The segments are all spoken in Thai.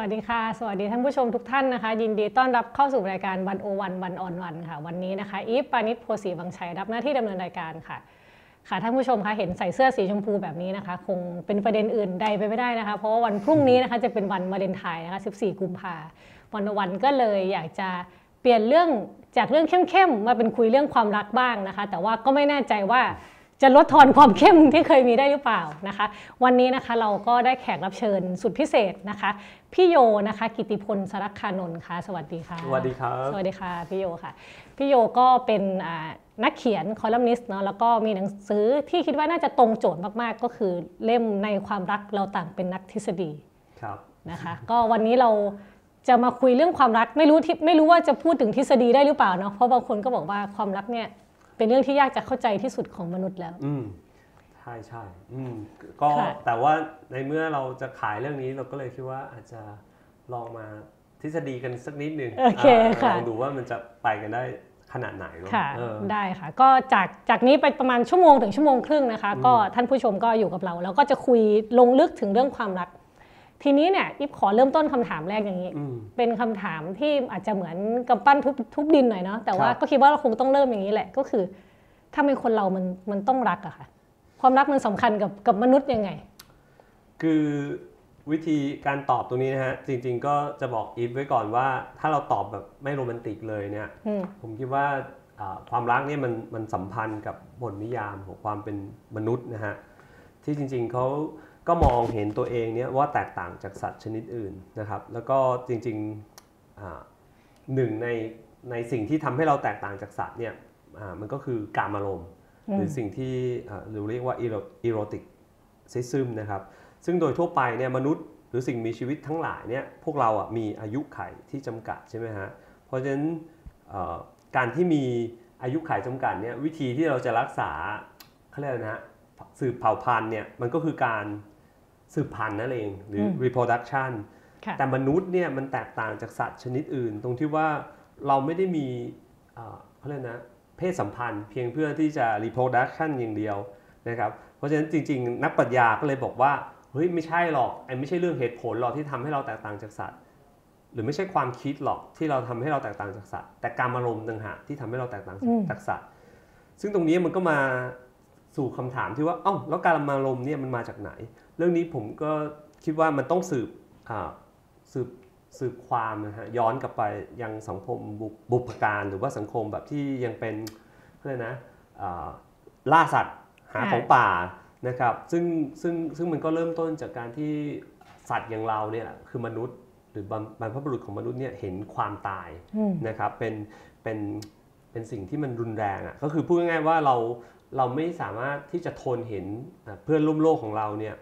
วัสดีค่ะ สวัสดีท่านผู้ชมทุกท่านนะคะ ยินดีต้อนรับเข้าสู่รายการวันโอวันวันออนวันค่ะ วันนี้นะคะอีฟปานิชโพสีบางชัยรับหน้าที่ดำเนินรายการค่ะค่ะท่านผู้ชมคะเห็นใส่เสื้อสีชมพูแบบนี้นะคะ คงเป็นประเด็นอื่นใดไปไม่ได้นะคะ เพราะว่าวันพรุ่งนี้นะคะจะเป็นวันวาเลนไทน์นะคะ 14 กุมภาวันวันก็เลยอยากจะเปลี่ยนเรื่องจากเรื่องเข้มๆมาเป็นคุยเรื่องความรักบ้างนะคะ แต่ว่าก็ไม่แน่ใจว่า จะลดทอนความเข้มที่เคยมีได้หรือเปล่านะคะ วันนี้นะคะเราก็ได้แขกรับเชิญสุดพิเศษนะคะ พี่โยนะคะ กิติพลสรักคานนท์ค่ะ สวัสดีค่ะ สวัสดีครับ สวัสดีค่ะพี่โยค่ะ พี่โยก็เป็นอ่านักเขียนคอลัมนิสต์เนาะแล้วก็มีหนังสือที่คิดว่าน่าจะตรงโจทย์มากๆ ก็คือเล่มในความรักเราต่างเป็นนักทฤษฎีครับนะคะ ก็วันนี้เราจะมาคุยเรื่องความรักไม่รู้ที่ไม่รู้ว่าจะพูดถึงทฤษฎีได้หรือเปล่าเนาะเพราะบางคนก็บอกว่าความรักเนี่ย เป็นเรื่องที่ยากจะเข้าใจที่สุดของมนุษย์แล้ว อืมใช่ใช่อืมก็ค่ะ แต่ว่าในเมื่อเราจะขายเรื่องนี้เราก็เลยคิดว่าอาจจะลองมาทฤษฎีกันสักนิดหนึ่งโอเคอ่าค่ะ ลองดูว่ามันจะไปกันได้ขนาดไหนเนอะค่ะเออ ได้ค่ะ ก็จากจากนี้ไปประมาณชั่วโมงถึงชั่วโมงครึ่งนะคะ ก็ท่านผู้ชมก็อยู่กับเรา แล้วก็จะคุยลงลึกถึงเรื่องความรัก ทีนี้เนี่ยอิฟขอเริ่มต้นคำถามแรกอย่างนี้อืมเป็นคำถามที่อาจจะเหมือนกำปั้นทุบทุบดินหน่อยเนาะแต่ว่าครับก็คิดว่าเราคงต้องเริ่มอย่างนี้แหละก็คือ ถ้าเป็นคนเรามันมันต้องรักอะค่ะ ความรักมันสำคัญกับกับมนุษย์ยังไง คือวิธีการตอบตรงนี้นะฮะ จริง ๆ ก็จะบอกอีฟไว้ก่อนว่า ถ้าเราตอบแบบไม่โรแมนติกเลยเนี่ยอืมผมคิดว่าอ่าความรักเนี่ยมันมันสัมพันธ์กับบทนิยามของความเป็นมนุษย์นะฮะที่จริง ๆเขา ก็มองเห็นตัวเองเนี่ยว่าแตกต่างจากสัตว์ชนิดอื่นนะครับ แล้วก็จริงๆอ่าหนึ่งในในสิ่งที่ทำให้เราแตกต่างจากสัตว์เนี่ยอ่ามันก็คือการอารมณ์หรือสิ่งที่อ่าเราเรียกว่าอีโรติกซิซึมนะครับ ซึ่งโดยทั่วไปเนี่ยมนุษย์หรือสิ่งมีชีวิตทั้งหลายเนี่ยพวกเราอะมีอายุไขที่จำกัดใช่ไหมฮะ เพราะฉะนั้นเอ่อการที่มีอายุขัยจำกัดเนี่ยวิธีที่เราจะรักษาเขาเรียกอะไรนะฮะสืบเผ่าพันธุ์เนี่ยมันก็คือการ สืบพันธุ์นั่นเองหรืออม reproduction ค่ะแต่มนุษย์เนี่ยมันแตกต่างจากสัตว์ชนิดอื่น ตรงที่ว่าเราไม่ได้มีเอ่อเขาเรียกนะเพศสัมพันธ์เพียงเพื่อที่จะ reproduction อย่างเดียวนะครับเพราะฉะนั้นจริง ๆ นักปรัชญาก็เลยบอกว่าเฮ้ยไม่ใช่หรอกไอ้ไม่ใช่เรื่องเหตุผลหรอกที่ทำให้เราแตกต่างจากสัตว์ หรือไม่ใช่ความคิดหรอกที่เราทำให้เราแตกต่างจากสัตว์ แต่การอารมณ์ต่างหากที่ทำให้เราแตกต่างอืมจากสัตว์ ซึ่งตรงนี้มันก็มาสู่คำถามที่ว่าเอ้าแล้วการอารมณ์เนี่ยมันมาจากไหน เรื่องนี้ผมก็คิดว่ามันต้องสืบสืบสืบความนะฮะย้อนกลับไปยังสังคมบุบพการหรือว่าสังคมแบบที่ยังเป็นเขาเรียกนะล่าสัตว์หาของป่านะครับซึ่งซึ่งซึ่งมันก็เริ่มต้นจากการที่สัตว์อย่างเราเนี่ยคือมนุษย์ หรือบรรพบุรุษของมนุษย์เนี่ยเห็นความตายนะครับเป็นเป็นเป็นสิ่งที่มันรุนแรงอะก็คือพูดง่ายๆว่าเราเราไม่สามารถที่จะทนเห็นเพื่อนร่วมโลกของเราเนี่ย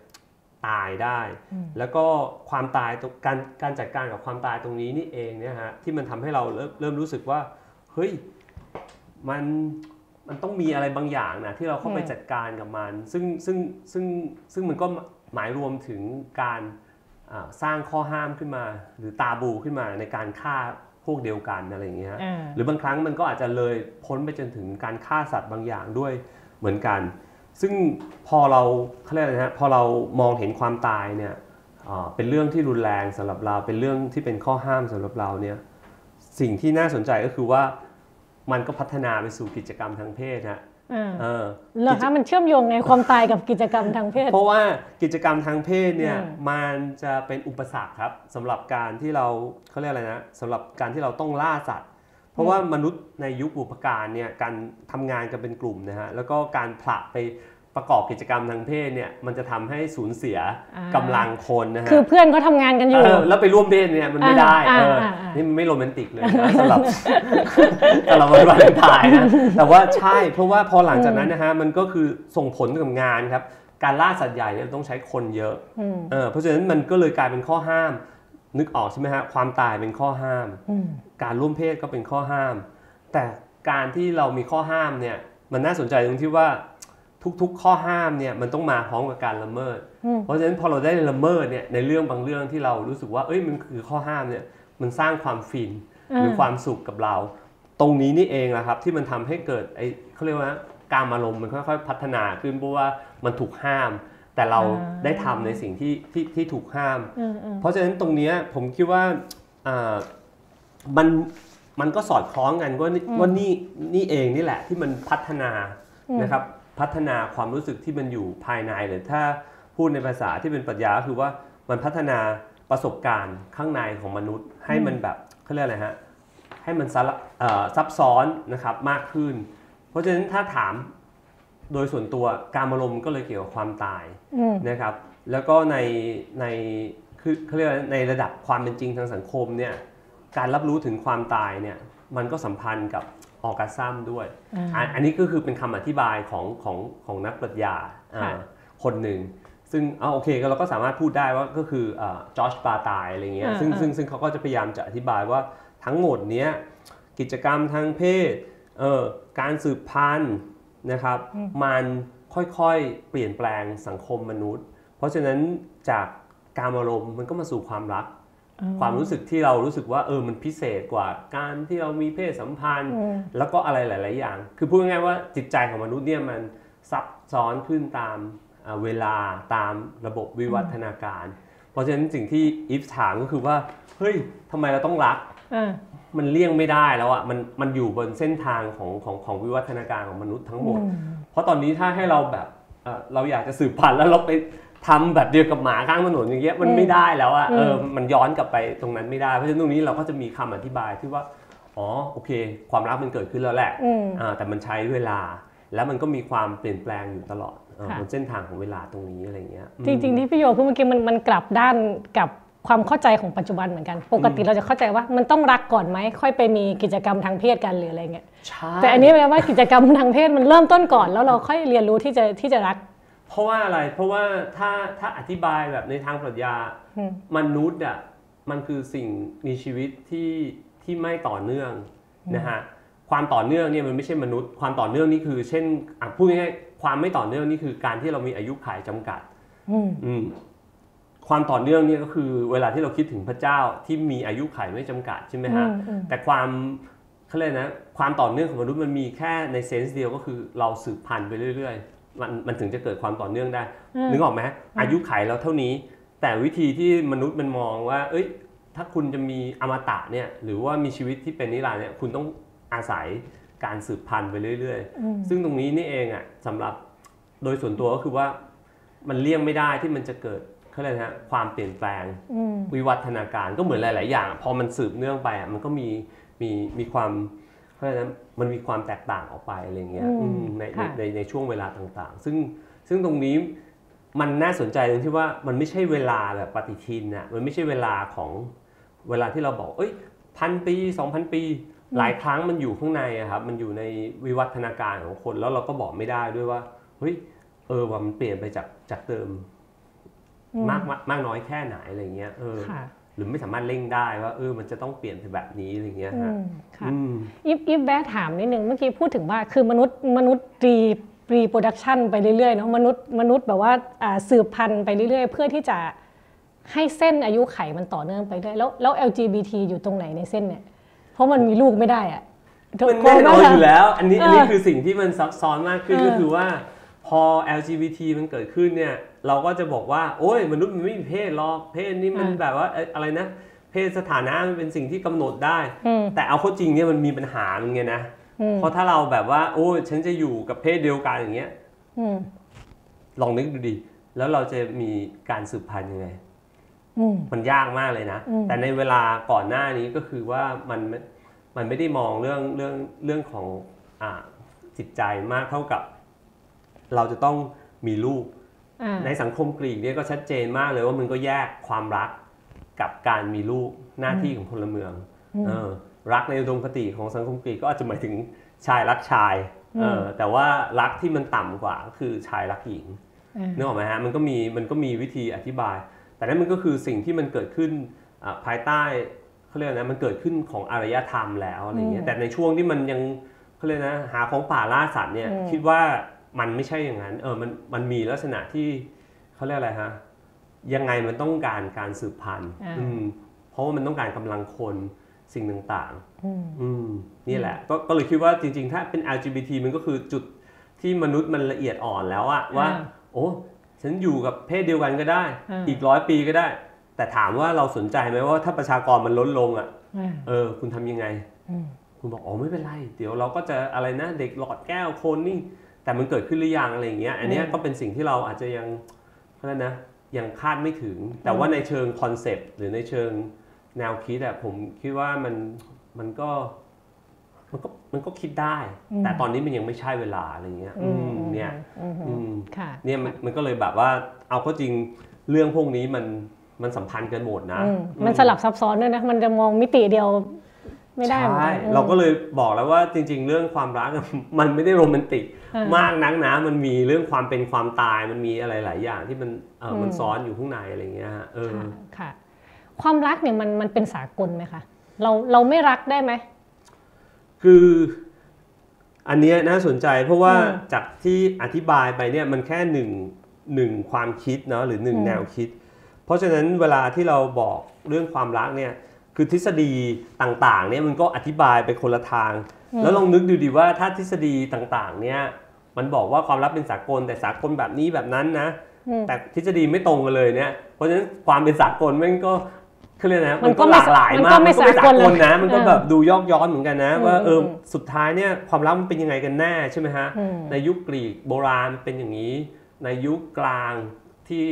ตายได้อืมแล้วก็ความตายตรงการการจัดการกับความตายตรงนี้นี่เองเนี่ยฮะที่มันทำให้เราเริ่มเริ่มรู้สึกว่าเฮ้ยมันมันต้องมีอะไรบางอย่างนะที่เราเข้าไปอืมจัดการกับมัน ซึ่งซึ่งซึ่งซึ่งมันก็หมายรวมถึงการอ่าสร้างข้อห้ามขึ้นมา หรือตาบูขึ้นมาในการฆ่าพวกเดียวกันอะไรอย่างเงี้ยอ่าหรือบางครั้งมันก็อาจจะเลยพ้นไปจนถึงการฆ่าสัตว์บางอย่างด้วยเหมือนกัน ซึ่งพอเราเขาเรียกอะไรนะฮะพอเรามองเห็นความตายเนี่ยอ่าเป็นเรื่องที่รุนแรงสำหรับเรา เป็นเรื่องที่เป็นข้อห้ามสำหรับเราเนี่ยสิ่งที่น่าสนใจก็คือว่ามันก็พัฒนาไปสู่กิจกรรมทางเพศฮะอ่าเออเหรอคะมันเชื่อมโยงไงความตายกับกิจกรรมทางเพศ เพราะว่ากิจกรรมทางเพศเนี่ยอืมมันจะเป็นอุปสรรคครับสำหรับการที่เราเขาเรียกอะไรนะสำหรับการที่เราต้องล่าสัตว์ เพราะว่ามนุษย์ในยุคบุพการเนี่ยการทำงานกันเป็นกลุ่มนะฮะแล้วก็การผละไปประกอบกิจกรรมทางเพศเนี่ยมันจะทำให้สูญเสียอ่ากำลังคนนะฮะคือเพื่อนเขาทำงานกันอยู่เออแล้วไปร่วมเพศเนี่ยมันไม่ได้อ่าเอออ่าอ่านี่นี่มันไม่โรแมนติกเลยนะสำหรับสำหรับวันวาเลนไทน์นะแต่ว่าใช่เพราะว่าพอหลังจากนั้นนะฮะมันก็คือส่งผลกับงานครับการล่าสัตว์ใหญ่เนี่ยต้องใช้คนเยอะอืมเออเพราะฉะนั้นมันก็เลยกลายเป็นข้อห้าม นึกออกใช่ไหมฮะความตายเป็นข้อห้ามอืมการร่วมเพศก็เป็นข้อห้าม แต่การที่เรามีข้อห้ามเนี่ยมันน่าสนใจตรงที่ว่าทุกๆ ข้อห้ามเนี่ยมันต้องมาพร้อมกับการละเมิดอืมเพราะฉะนั้นพอเราได้ละเมิดเนี่ยในเรื่องบางเรื่องที่เรารู้สึกว่าเอ้ยมันคือข้อห้ามเนี่ยมันสร้างความฟินหรือความสุขกับเรา ตรงนี้นี่เองแหละครับที่มันทำให้เกิดไอ้เขาเรียกว่าการอารมณ์มันค่อยๆ พัฒนาขึ้นเพราะว่ามันถูกห้าม แต่เราอ่าได้ทำในสิ่งที่ที่ที่ถูกห้ามอืมอืมเพราะฉะนั้นตรงเนี้ยผมคิดว่าอ่ามันมันก็สอดคล้องกันว่านี่ว่านี่นี่เองนี่แหละที่มันพัฒนานะครับพัฒนาความรู้สึกที่มันอยู่ภายในหรือถ้าพูดในภาษาที่เป็นปรัชญาก็คือว่ามันพัฒนาประสบการณ์ข้างในของมนุษย์ ให้มันแบบเขาเรียกอะไรฮะให้มันซับเอ่อซับซ้อนนะครับมากขึ้น เพราะฉะนั้นถ้าถาม โดยส่วนตัวกามารมณ์ก็เลยเกี่ยวกับความตายอืมนะครับ แล้วก็ในในคือเขาเรียกว่าในระดับความเป็นจริงทางสังคมเนี่ยการรับรู้ถึงความตายเนี่ยมันก็สัมพันธ์กับ orgasm ด้วยอ่าอันอันนี้ก็คือเป็นคำอธิบายของของของนักปรัชญาอ่าค่ะคนหนึ่ง ซึ่งเอาโอเคก็เราก็สามารถพูดได้ว่าก็คือจอร์จปาตายอะไรเงี้ยอ่าซึ่งอ่าซึ่งซึ่งเขาก็จะพยายามจะอธิบายว่าทั้งหมดเนี้ยกิจกรรมทางเพศเอ่อการสืบพันธุ์ นะครับมันค่อยๆ เปลี่ยนแปลงสังคมมนุษย์ เพราะฉะนั้นจากการอารมณ์มันก็มาสู่ความรัก ความรู้สึกที่เรารู้สึกว่าเออมันพิเศษกว่าการที่เรามีเพศสัมพันธ์อืมแล้วก็อะไรหลาย ๆ อย่าง คือพูดง่ายๆว่าจิตใจของมนุษย์เนี่ยมันซับซ้อนขึ้นตามอ่าเวลาตามระบบวิวัฒนาการ เพราะฉะนั้นสิ่งที่อีฟถามก็คือว่าเฮ้ยทำไมเราต้องรักอ่า มันเลี่ยงไม่ได้แล้วอะมันมันอยู่บนเส้นทางของของของวิวัฒนาการของมนุษย์ทั้งหมด เพราะตอนนี้ถ้าให้เราแบบเอ่อเราอยากจะสืบพันธุ์แล้วเราไปทำแบบเดียวกับหมาข้างถนนอย่างเงี้ยมันไม่ได้แล้วอะเออมันย้อนกลับไปตรงนั้นไม่ได้เพราะฉะนั้นตรงนี้เราก็จะมีคำอธิบายที่ว่าอ๋อโอเค ความรักมันเกิดขึ้นแล้วแหละอืมอ่าแต่มันใช้เวลา แล้วมันก็มีความเปลี่ยนแปลงอยู่ตลอดเออค่ะบนเส้นทางของเวลาตรงนี้อะไรเงี้ยอืมจริง ๆ ที่พี่โยพูดเมื่อกี้มันมันกลับด้านกับ ความเข้าใจของปัจจุบันเหมือนกัน ปกติเราจะเข้าใจว่ามันต้องรักก่อนไหมค่อยไปมีกิจกรรมทางเพศกันหรืออะไรเงี้ยใช่แต่อันนี้แปลว่ากิจกรรมทางเพศมันเริ่มต้นก่อน แล้วเราค่อยเรียนรู้ที่จะที่จะรัก เพราะว่าอะไรเพราะว่าถ้าถ้าอธิบายแบบในทางปรัชญาอืมมนุษย์อะมันคือสิ่งมีชีวิตที่ที่ไม่ต่อเนื่องนะฮะความต่อเนื่องเนี่ยมันไม่ใช่มนุษย์ ความต่อเนื่องนี่คือ เช่นอะพูดง่ายๆความไม่ต่อเนื่องนี่คือการที่เรามีอายุขัยจำกัดอืมอืม ความต่อเนื่องเนี่ยก็คือเวลาที่เราคิดถึงพระเจ้าที่มีอายุขัยไม่จำกัดใช่ไหมฮะอืมอืมแต่ความเขาเรียกนะความต่อเนื่องของมนุษย์มันมีแค่ในเซนส์เดียวก็คือเราสืบพันธุ์ไปเรื่อยๆ มันมันถึงจะเกิดความต่อเนื่องได้ นึกออกไหมอายุขัยเราเท่านี้ แต่วิธีที่มนุษย์มันมองว่า เอ้ย ถ้าคุณจะมีอมตะเนี่ยหรือว่ามีชีวิตที่เป็นนิรันดร์เนี่ยคุณต้องอาศัยการสืบพันธุ์ไปเรื่อยอืมๆซึ่งตรงนี้นี่เองอะสำหรับโดยส่วนตัวก็คือว่ามันเลี่ยงไม่ได้ที่มันจะเกิด เขาเรียกนะฮะความเปลี่ยนแปลงอืมวิวัฒนาการก็เหมือนหลาย ๆ อย่าง พอมันสืบเนื่องไปอะมันก็มีมีมีความเพราะฉะนั้นมันมีความแตกต่างออกไปอะไรเงี้ยอืมอืมในในค่ะในในช่วงเวลาต่างๆ ซึ่งซึ่งตรงนี้มันน่าสนใจตรงที่ว่ามันไม่ใช่เวลาแบบปฏิทินน่ะมันไม่ใช่เวลาของเวลาที่เราบอก เอ้ยพันปีสองพันปี หลายครั้งมันอยู่ข้างในอะครับมันอยู่ในวิวัฒนาการของคนแล้วเราก็บอกไม่ได้ด้วยว่าเฮ้ยเออว่ามันเปลี่ยนไปจากจากเดิม มากมากมากน้อยแค่ไหนอะไรเงี้ยเออค่ะหรือไม่สามารถเร่งได้ว่าเออมันจะต้องเปลี่ยนไปแบบนี้อะไรเงี้ยอืฮะมค่ะอืมอีฟอีฟแบะถามนิดนึงเมื่อกี้พูดถึงว่าคือมนุษย์มนุษย์รีรีโปรดักชันไปเรื่อยๆเนาะมนุษย์มนุษย์แบบว่าอ่าสืบพันธุ์ไปเรื่อยๆ เพื่อที่จะให้เส้นอายุไขมันต่อเนื่องไปเรื่อยแล้วแล้ว LGBT อยู่ตรงไหนในเส้นเนี่ย เพราะมันมีลูกไม่ได้อะมันแน่นอนอยู่แล้ว อันนี้เอออัอันนี้คือสิ่งที่มันซับซ้อนมากขึ้นเออก็คือว่าพอ LGBT มันเกิดขึ้นเนี่ย เราก็จะบอกว่า โอ้ยมนุษย์มันไม่มีเพศหรอกเพศนี่มันแบบว่าเอ้ยอะไรนะ เพศสถานะมันเป็นสิ่งที่กำหนดได้อืมแต่เอาเข้าจริงเนี่ยมันมีปัญหามันไงนะอืมเพราะถ้าเราแบบว่า โอ้ยฉันจะอยู่กับเพศเดียวกันอย่างเงี้ยอืมลองนึกดูดิแล้วเราจะมีการสืบพันธุ์ยังไงอืมมันยากมากเลยนะอืมแต่ในเวลาก่อนหน้านี้ก็คือว่ามันไม่มันไม่ได้มองเรื่องเรื่องเรื่องของอ่าจิตใจมากเท่ากับ เราจะต้องมีลูกอ่า ในสังคมกรีกเนี่ยก็ชัดเจนมากเลยว่ามันก็แยกความรักกับการมีลูกหน้าที่ของพลเมืองเออรักในอุดมคติของสังคมกรีกก็อาจจะหมายถึงชายรักชายเออแต่ว่ารักที่มันต่ำกว่าก็คือชายรักหญิงอ่านึกออกไหมฮะมันก็มีมันก็มีวิธีอธิบาย แต่นั่นมันก็คือสิ่งที่มันเกิดขึ้นอ่าภายใต้เขาเรียกนะมันเกิดขึ้นของอารยธรรมแล้วอะไรเงี้ยแต่ในช่วงที่มันยังเขาเรียกนะหาของป่าล่าสัตว์เนี่ยคิดว่า มันไม่ใช่อย่างนั้นเออมันมันมีลักษณะที่เขาเรียกอะไรฮะยังไงมันต้องการการสืบพันธุ์อ่าอืมเพราะว่ามันต้องการกำลังคนสิ่งต่างๆอืมอืมนี่แหละก็ก็เลยคิดว่าจริง ๆ ถ้าเป็น LGBT มันก็คือจุดที่มนุษย์มันละเอียดอ่อนแล้วอะว่าอ่าโอ้ฉันอยู่กับเพศเดียวกันก็ได้อ่าอีกร้อยปีก็ได้ แต่ถามว่าเราสนใจไหมว่าถ้าประชากรมันลดลงอะอ่าเออ คุณทำยังไงอืมคุณบอกอ๋อไม่เป็นไร เดี๋ยวเราก็จะอะไรนะ เด็กหลอดแก้วโคนนิ่ง แต่มันเกิดขึ้นหรือยังอะไรอย่างเงี้ยอันเนี้ยอืมก็เป็นสิ่งที่เราอาจจะยังเขาเรียกนะยังคาดไม่ถึง แต่ว่าในเชิงคอนเซปต์หรือในเชิงแนวคิดอะผมคิดว่ามันมันก็มันก็มันก็คิดได้ แต่ตอนนี้มันยังไม่ใช่เวลาอะไรเงี้ยอืมเนี่ยอืมอืมค่ะเนี่ยมันมันก็เลยแบบว่า เอาก็จริงเรื่องพวกนี้มันมันสัมพันธ์กันหมดนะอืมอืมันสลับซับซ้อนด้วยนะ มันจะมองมิติเดียว ไม่ได้หมือนใช่กันอืมเราก็เลยบอกแล้วว่าจริง ๆ เรื่องความรักมันไม่ได้โรแมนติกอ่ามมากนักนะมันมีเรื่องความเป็นความตายมันมีอะไรหลายอย่างที่มันเออมันอืมซ้อนอยู่ข้างในอะไรเงี้ยฮะเออค่ะค่ะ ความรักเนี่ยมันมันเป็นสากลไหมคะเราเราไม่รักได้ไหมคืออันเนี้ยน่าสนใจเพราะว่าอืมจากที่อธิบายไปเนี่ยมันแค่หนึ่งหนึ่งความคิดเนาะหรือหนึ่งอืมแนวคิด เพราะฉะนั้นเวลาที่เราบอกเรื่องความรักเนี่ย คือทฤษฎีต่างๆเนี่ยมันก็อธิบายไปคนละทาง แล้วลองนึกดูดิว่าถ้าทฤษฎีต่างๆเนี่ยมันบอกว่าความรักเป็นสากลแต่สากลแบบนี้แบบนั้นนะอืมแต่ทฤษฎีไม่ตรงกันเลยเนี่ยเพราะฉะนั้นความเป็นสากลมันก็เขาเรียกนะมันก็หลากหลายมันมาก็กไม่มันก็ไม่สาสากลกลนะ มันก็เออแบบดูยอกย้อนเหมือนกันนะอืมว่าเอออมสุดท้ายเนี่ยความรักมันเป็นยังไงกันแน่ใช่ไหมฮะอืมในยุคกรีกโบราณเป็นอย่างนี้ ในยุคกลางที่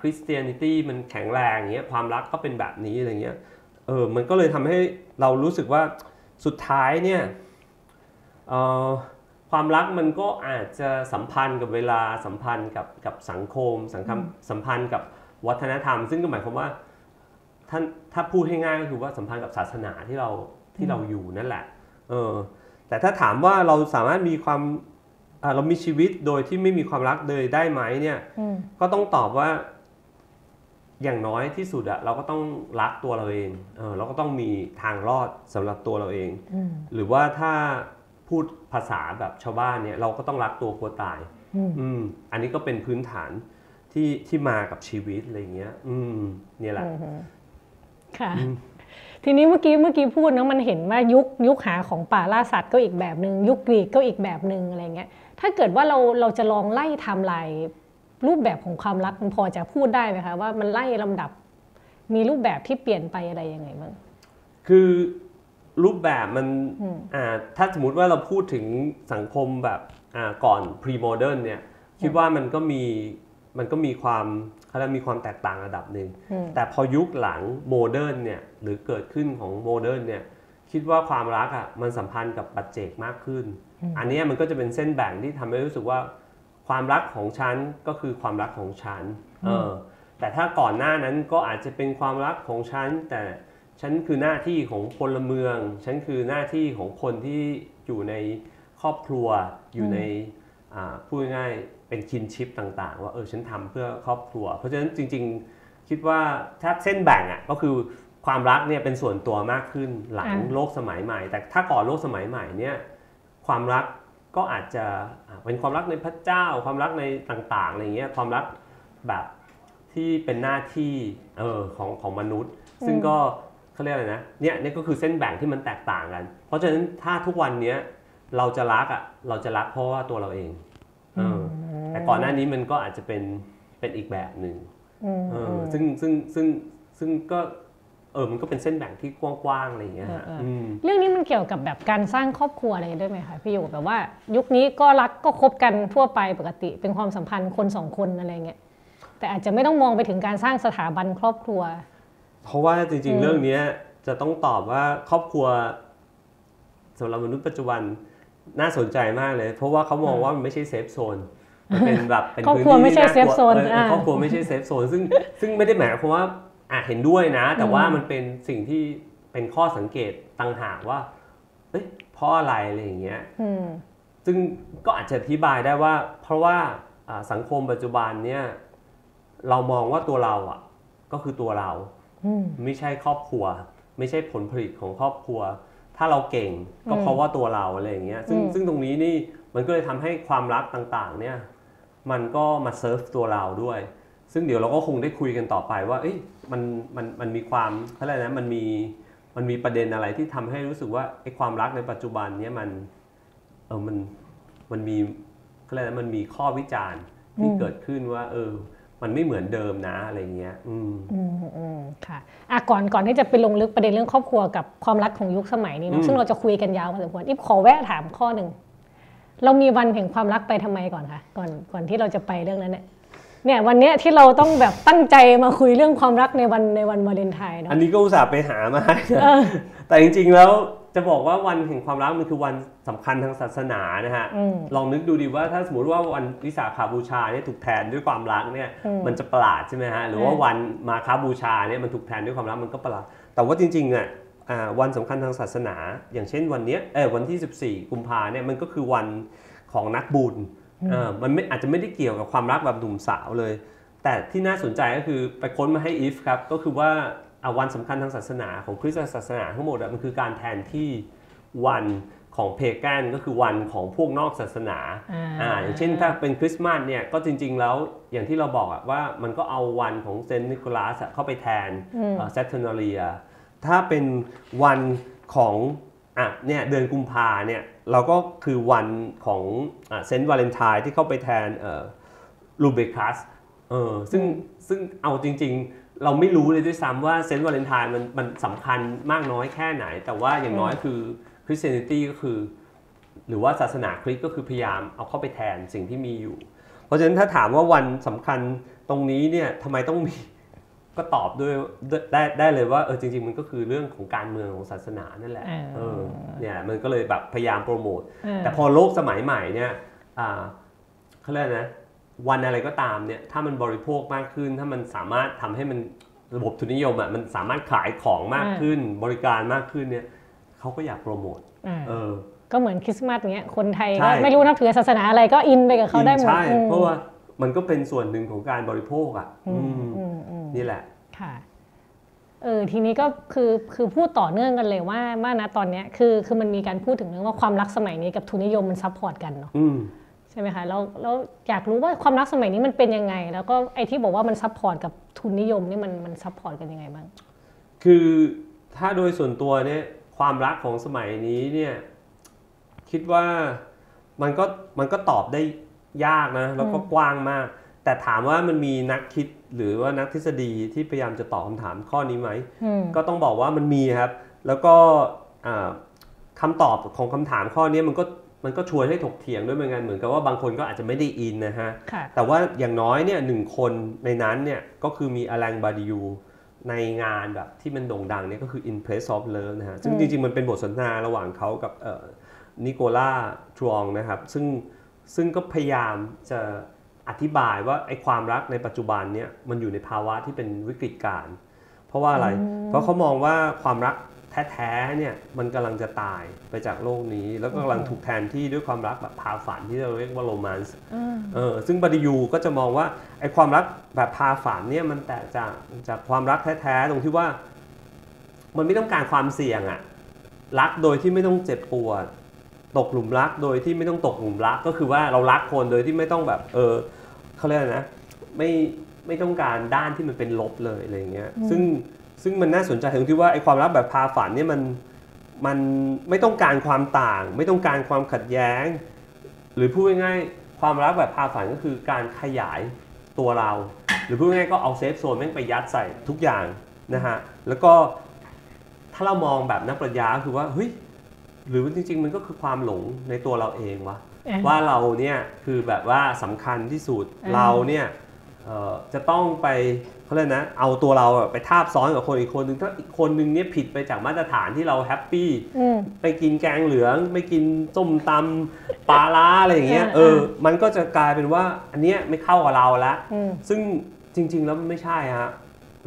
คริสเตียนิตี้มันแข็งแรงอย่างเงี้ยความรักก็เป็นแบบนี้อะไรเงี้ย เออมันก็เลยทำให้เรารู้สึกว่าสุดท้ายเนี่ยเอ่อความรักมันก็อาจจะสัมพันธ์กับเวลาสัมพันธ์กับกับสังคมสังคมสัมพันธ์กับวัฒนธรรม ซึ่งก็หมายความว่าท่านถ้าพูดให้ง่ายก็คือว่าสัมพันธ์กับศาสนาที่เราที่เราอยู่นั่นแหละเออแต่ถ้าถามว่าเราสามารถมีความอ่าเรามีชีวิตโดยที่ไม่มีความรักเลยได้ไหมเนี่ยอืมก็ต้องตอบว่า อย่างน้อยที่สุดอะเราก็ต้องรักตัวเราเองเออเราก็ต้องมีทางรอดสำหรับตัวเราเองอืมหรือว่าถ้าพูดภาษาแบบชาวบ้านเนี่ยเราก็ต้องรักตัวกลัวตายอืมอืมอันนี้ก็เป็นพื้นฐานที่ที่มากับชีวิตอะไรเงี้ย อืมเนี่ยแหละอืมค่ะทีนี้เมื่อกี้เมื่อกี้พูดนะมันเห็นว่ายุคยุคหาของป่าล่าสัตว์ก็อีกแบบหนึ่งยุคกรีกก็อีกแบบหนึ่งอะไรเงี้ยถ้าเกิดว่าเราเราจะลองไล่ไทม์ไลน์ รูปแบบของความรักมันพอจะพูดได้ไหมคะว่ามันไล่ลำดับ มีรูปแบบที่เปลี่ยนไปอะไรยังไงบ้างคือรูปแบบมันอืมอ่าถ้าสมมติว่าเราพูดถึงสังคมแบบอ่าก่อน pre modern เนี่ยคิดว่ามันก็มีมันก็มีความเขาเรียกมีความแตกต่างระดับหนึ่งอืมแต่พอยุคหลัง modern เนี่ยหรือเกิดขึ้นของ modern เนี่ยคิดว่าความรักอะมันสัมพันธ์กับปัจเจกมากขึ้น อันเนี้ยมันก็จะเป็นเส้นแบ่งที่ทำให้รู้สึกว่า ความรักของฉันก็คือความรักของฉันเออแต่ถ้าก่อนหน้านั้นก็อาจจะเป็นความรักของฉัน แต่ฉันคือหน้าที่ของพลเมือง ฉันคือหน้าที่ของคนที่อยู่ในครอบครัวอยู่ในอ่าพูดง่ายๆเป็นคินชิปต่าง ๆ ว่าเออฉันทำเพื่อครอบครัว เพราะฉะนั้นจริง ๆ คิดว่าถ้าเส้นแบ่งอะก็คือความรักเนี่ยเป็นส่วนตัวมากขึ้นหลังอ่าโลกสมัยใหม่ แต่ถ้าก่อนโลกสมัยใหม่เนี่ยความรัก ก็อาจจะอ่าเป็นความรักในพระเจ้า ความรักในต่างๆอะไรเงี้ยความรักแบบที่เป็นหน้าที่เออของของมนุษย์ ซึ่งก็เขาเรียกอะไรนะเนี่ยเนี่ยก็คือเส้นแบ่งที่มันแตกต่างกัน เพราะฉะนั้นถ้าทุกวันเนี้ยเราจะรักอะเราจะรักเพราะว่าตัวเราเองเอออแต่ก่อนหน้านี้มันก็อาจจะเป็นเป็นอีกแบบหนึ่งอืมเออซึ่งซึ่งซึ่งซึ่งก็ เออมันก็เป็นเส้นแบ่งที่กว้างๆอะไรอย่างเงี้ยฮะเออเอออืมเรื่องนี้มันเกี่ยวกับแบบการสร้างครอบครัวอะไรด้วยไหมคะพี่อยู่แบบว่า ยุคนี้ก็รักก็คบกันทั่วไปปกติ เป็นความสัมพันธ์คนสองคนอะไรเงี้ยแต่อาจจะไม่ต้องมองไปถึงการสร้างสถาบันครอบครัว เพราะว่าจริงอืๆมเรื่องเนี้ยจะต้องตอบว่าครอบครัวสำหรับมนุษย์ปัจจุบันน่าสนใจมากเลย เพราะว่าเขามองว่ามันไม่ใช่ safe zone มันเป็นแบบเป็นครอบพื้นครัวที่ไม่ใช่ที่น่ากลัว safe zone เอออ่าครอบครัวไม่ใช่ safe zone ซึ่งซึ่งไม่ได้หมายความว่า อะเห็นด้วยนะ แต่ว่ามันเป็นสิ่งที่เป็นข้อสังเกตต่างหากว่าเอ้ยเพราะอะไรอะไรอย่างเงี้ยอืมซึ่งก็อาจจะอธิบายได้ว่า เพราะว่าอ่าสังคมปัจจุบันเนี่ยเรามองว่าตัวเราอะ ก็คือตัวเราอืมไม่ใช่ครอบครัว ไม่ใช่ผลผลิตของครอบครัว ถ้าเราเก่งก็อืมเพราะว่าตัวเราอะไรอย่างเงี้ยซึ่งอืมซึ่งตรงนี้นี่มันก็เลยทำให้ความรักต่างๆ เนี่ย มันก็มาเซิร์ฟตัวเราด้วย ซึ่งเดี๋ยวเราก็คงได้คุยกันต่อไปว่าเอ้ยมันมันมันมีความอะไรยกนะมันมีมันมีประเด็นอะไรที่ทำให้รู้สึกว่าไอ้ความรักในปัจจุบันเนี่ยมันเออมันมันมีอะไรยกนะมันมีข้อวิจารณ์ที่เกิดขึ้นว่า เออ มันไม่เหมือนเดิมนะอะไรเงี้ย อืมอืมอืมค่ะอะก่อนก่อนที่จะไปลงลึกประเด็นเรื่องครอบครัวกับความรักของยุคสมัยนี้อืเนาะมซึ่งเราจะคุยกันยาวพอสมควรอิฟขอแวะถามข้อหนึ่งเรามีวันแห่งความรักไปทำไมก่อนคะก่อนก่อนที่เราจะไปเรื่องนั้นเนี่ย เนี่ยวันเนี้ยที่เราต้องแบบตั้งใจมาคุยเรื่องความรักในวันในวันวาเลนไทน์เนาะอันนี้ก็อุตส่าห์ไปหามาให้นะแต่จริงๆแล้วจะบอกว่าวันแห่งความรักมันคือวันสำคัญทางศาสนานะฮะอืมลองนึกดูดิว่าถ้าสมมติว่าวันวิสาขาบูชาเนี่ยถูกแทนด้วยความรักเนี่ยอืมมันจะประหลาดใช่ไหมฮะหรือว่าอืมวันมาคาบูชาเนี่ยมันถูกแทนด้วยความรักมันก็ประหลาด แต่ว่าจริงๆอะอ่าวันสำคัญทางศาสนา อย่างเช่นวันเนี้ยเออวันที่ 14 กุมภาเนี่ยมันก็คือวันของนักบุญเออ มันไม่อาจจะไม่ได้เกี่ยวกับความรักแบบหนุ่มสาวเลย แต่ที่น่าสนใจก็คือไปค้นมาให้อีฟครับ ก็คือว่าอะวันสำคัญทางศาสนาของคริสตศาสนาทั้งหมดอะมันคือการแทนที่วันของ pagan ก็คือวันของพวกนอกศาสนาอ่าอ่าอย่างเช่นถ้าเป็นคริสต์มาสเนี่ยก็จริง ๆ แล้วอย่างที่เราบอกอะว่ามันก็เอาวันของเซนต์นิโคลัสอะเข้าไปแทนอืม Saturnalia ถ้าเป็นวันของอะเนี่ยเดือนกุมภาเนี่ย เราก็คือวันของเซนต์วาเลนไทน์ที่เข้าไปแทนลูเปอร์คัสเออซึ่งซึ่งเอาจริง ๆ เราไม่รู้เลยด้วยซ้ำว่าเซนต์วาเลนไทน์มันมันสำคัญมากน้อยแค่ไหน แต่ว่าอย่างน้อยคือ Christianity ก็คือ หรือว่าศาสนาคริสต์ก็คือพยายามเอาเข้าไปแทนสิ่งที่มีอยู่ เพราะฉะนั้นถ้าถามว่าวันสำคัญตรงนี้เนี่ยทำไมต้องมี ก็ตอบด้วยได้ได้เลยว่าเออจริง ๆ มันก็คือเรื่องของการเมืองของศาสนานั่นแหละอ่าเออเนี่ยมันก็เลยแบบพยายามโปรโมทอ่าแต่พอโลกสมัยใหม่เนี่ยอ่าเขาเรียกนะวันอะไรก็ตามเนี่ยถ้ามันบริโภคมากขึ้น ถ้ามันสามารถทำให้มันระบบทุนนิยมอะมันสามารถขายของมากขึ้นบริการมากขึ้นเนี่ยเขาก็อยากโปรโมทอ่าเออก็เหมือนคริสต์มาสเนี้ยคนไทยใช่ก็ไม่รู้นับถือศาสนาอะไรก็อินไปกับเขาได้หมดใช่อืมเพราะว่ามันก็เป็นส่วนหนึ่งของการบริโภคอะอืมอืมอืมอืม นี่แหละค่ะเออทีนี้ก็คือคือพูดต่อเนื่องกันเลยว่าว่านะตอนเนี้ยคือคือมันมีการพูดถึงเรื่องว่าความรักสมัยนี้กับทุนนิยมมัน support กันเนาะอืมใช่ไหมคะแล้วแล้วอยากรู้ว่าความรักสมัยนี้มันเป็นยังไง แล้วก็ไอ้ที่บอกว่ามัน support กับทุนนิยมนี่มันมัน support กันยังไงบ้าง คือถ้าโดยส่วนตัวเนี่ยความรักของสมัยนี้เนี่ยคิดว่ามันก็มันก็ตอบได้ยากนะ แล้วก็กว้างมาก แต่ถามว่ามันมีนักคิดหรือว่านักทฤษฎีที่พยายามจะตอบคำถามข้อนี้ไหมอืมก็ต้องบอกว่ามันมีครับ แล้วก็อ่าคำตอบของคำถามข้อนี้มันก็มันก็ชวนให้ถกเถียงด้วยเหมือนกันเหมือนกับว่าบางคนก็อาจจะไม่ได้อินนะฮะค่ะแต่ว่าอย่างน้อยเนี่ยหนึ่งคนในนั้นเนี่ยก็คือมีอลังบาดิยูในงานแบบที่มันโด่งดังเนี่ยก็คือ In Place of Love นะฮะ ซึ่งอืมจริง ๆ มันเป็นบทสนทนาระหว่างเขากับนิโคล่าทรองนะครับ ซึ่งซึ่งก็พยายามจะ อธิบายว่าไอ้ความรักในปัจจุบันเนี่ยมันอยู่ในภาวะที่เป็นวิกฤตการณ์เพราะว่าอะไร เพราะเขามองว่าความรักแท้ๆเนี่ยมันกำลังจะตายไปจากโลกนี้ แล้วก็กำลังถูกแทนที่ด้วยความรักแบบพาฝันที่เราเรียกว่าโรแมนต์อ่าเออซึ่งบาดิยูก็จะมองว่าไอ้ความรักแบบพาฝันเนี่ยมันแตกจากจากความรักแท้ๆตรงที่ว่า มันไม่ต้องการความเสี่ยงอะรักโดยที่ไม่ต้องเจ็บปวด ตกหลุมรักโดยที่ไม่ต้องตกหลุมรักก็คือว่าเรารักคนโดยที่ไม่ต้องแบบเออ เขาเรียกอะไรนะไม่ไม่ต้องการด้านที่มันเป็นลบเลยอะไรอย่างเงี้ยซึ่งซึ่งมันน่าสนใจตรงที่ว่าไอ้ความรักแบบพาฝันเนี่ยมันมันไม่ต้องการความต่าง ไม่ต้องการความขัดแย้ง หรือพูดง่ายๆความรักแบบพาฝันก็คือการขยายตัวเรา หรือพูดง่ายๆก็เอาเซฟโซนแม่งไปยัดใส่ทุกอย่างนะฮะแล้วก็ถ้าเรามองแบบนักปรัชญาก็คือว่าเฮ้ยหรือว่าจริงๆ มันก็คือความหลงในตัวเราเองวะอะ ว่าเราเนี่ยคือแบบว่าสำคัญที่สุดอ่าเราเนี่ยเอ่อจะต้องไปเขาเรียกนะเอาตัวเราอะไปทาบซ้อนกับคนอีกคนนึงถ้าอีกคนนึงเนี่ยผิดไปจากมาตรฐานที่เราแฮปปี้อืมไปกินแกงเหลืองไม่กินส้มตำปลาล้าอะไรอย่างเงี้ยอ่าเออมันก็จะกลายเป็นว่าอันเนี้ยไม่เข้ากับเราละอืมซึ่งจริง ๆ แล้วมันไม่ใช่ฮะ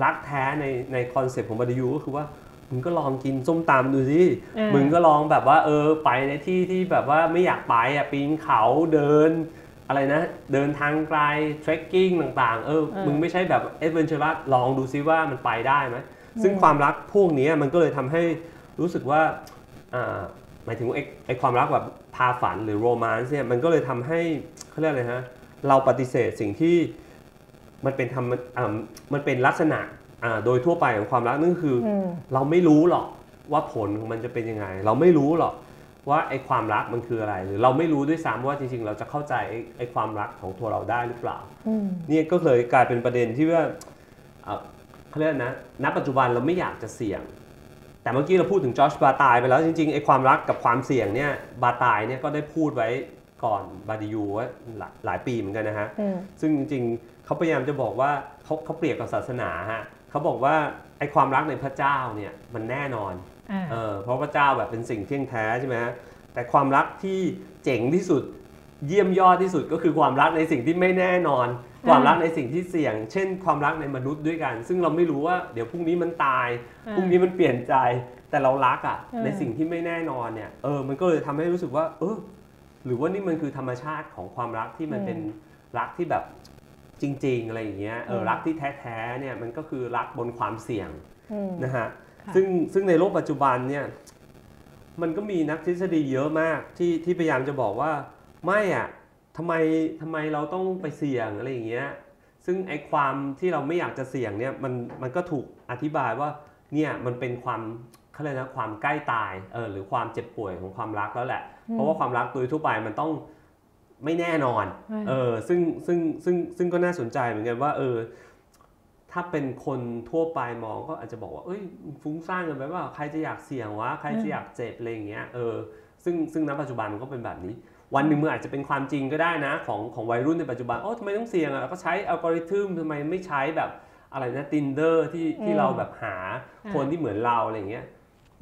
รักแท้ในใน concept ของ Badiou ก็คือว่า มึงก็ลองกินส้มตำดูสิอ่ามึมึงก็ลองแบบว่า เออไปในที่ที่แบบว่าไม่อยากไปอะปีนเขาเดิน อะไรนะ เดินทางไกล trekking ต่างๆ เออเออมึงไม่ใช่แบบเอเวนเจอรัสลองดูซิว่ามันไปได้ไหมซึ่งความรักพวกนี้มันก็เลยทำให้รู้สึกว่าอ่าหมายถึงว่าไอ้ไอ้ความรักแบบพาฝันหรือ romance เนี่ยมันก็เลยทำให้เขาเรียกอะไรฮะเราปฏิเสธสิ่งที่มันเป็นธรรมอ่ามันเป็นลักษณะอ่า โดยทั่วไปของความรักนั่นก็คือออืมเราไม่รู้หรอกว่าผลของมันจะเป็นยังไง เราไม่รู้หรอกว่าไอ้ความรักมันคืออะไร หรือเราไม่รู้ด้วยซ้ำว่าจริงๆ เราจะเข้าใจไอ้ไอ้ความรักของตัวเราได้หรือเปล่าอืมเนี่ยก็เลยกลายเป็นประเด็นที่ว่าเอ่อเขาเรียกนะณปัจจุบันเราไม่อยากจะเสี่ยง แต่เมื่อกี้เราพูดถึงจอร์จบาตายไปแล้วจริงๆไอ้ความรักกับความเสี่ยงเนี่ยบาตายเนี่ยก็ได้พูดไว้ก่อนบาดิยูไว้หลายหลายปีเหมือนกันนะฮะอืมซึ่งจริงๆเขาพยายามจะบอกว่าเขาเขาเปรียบกับศาสนาฮะ เขาบอกว่าไอ้ความรักในพระเจ้าเนี่ยมันแน่นอนอ่าเออเพราะพระเจ้าแบบเป็นสิ่งเที่ยงแท้ใช่ไหมฮะแต่ความรักที่เจ๋งที่สุดเยี่ยมยอดที่สุดก็คือความรักในสิ่งที่ไม่แน่นอน ความรักในสิ่งที่เสี่ยง เช่น ความรักในมนุษย์ด้วยกัน ซึ่งเราไม่รู้ว่าเดี๋ยวพรุ่งนี้มันตายอ่าพรุ่งนี้มันเปลี่ยนใจ แต่เรารักอะอืมในสิ่งที่ไม่แน่นอนเนี่ยเออมันก็เลยทำให้รู้สึกว่า เออหรือว่านี่มันคือธรรมชาติของความรักที่มันเป็นรักที่แบบ จริง ๆ อะไรอย่างเงี้ยเออรักที่แท้ๆเนี่ยมันก็คือรักบนความเสี่ยงอืมนะฮะค่ะซึ่งซึ่งในโลกปัจจุบันเนี่ยมันก็มีนักทฤษฎีเยอะมากที่ที่พยายามจะบอกว่าไม่อะทำไมทำไมเราต้องไปเสี่ยงอะไรอย่างเงี้ยซึ่งไอ้ความที่เราไม่อยากจะเสี่ยงเนี่ยมันมันก็ถูกอธิบายว่าเนี่ยมันเป็นความเขาเรียกนะความใกล้ตายเออหรือความเจ็บป่วยของความรักแล้วแหละ เพราะว่าความรักโดยทั่วไปมันต้อง ไม่แน่นอนอืมเออซึ่งซึ่งซึ่งซึ่งก็น่าสนใจเหมือนกันว่าเออถ้าเป็นคนทั่วไปมองก็อาจจะบอกว่า เอ้ย ฟุ้งซ่านกันไปว่าใครจะอยากเสี่ยงวะ ใครจะอยากเจ็บอะไรอย่างเงี้ย เออ ซึ่งซึ่งณปัจจุบันมันก็เป็นแบบนี้ วันหนึ่งมันอาจจะเป็นความจริงก็ได้นะ ของของวัยรุ่นในปัจจุบัน โอ้ทำไมต้องเสี่ยงอะก็ใช้อัลกอริทึมทำไมไม่ใช้แบบอะไรนะ Tinder ที่ที่อืมเราแบบหาอ่าคนที่เหมือนเราอะไรอย่างเงี้ย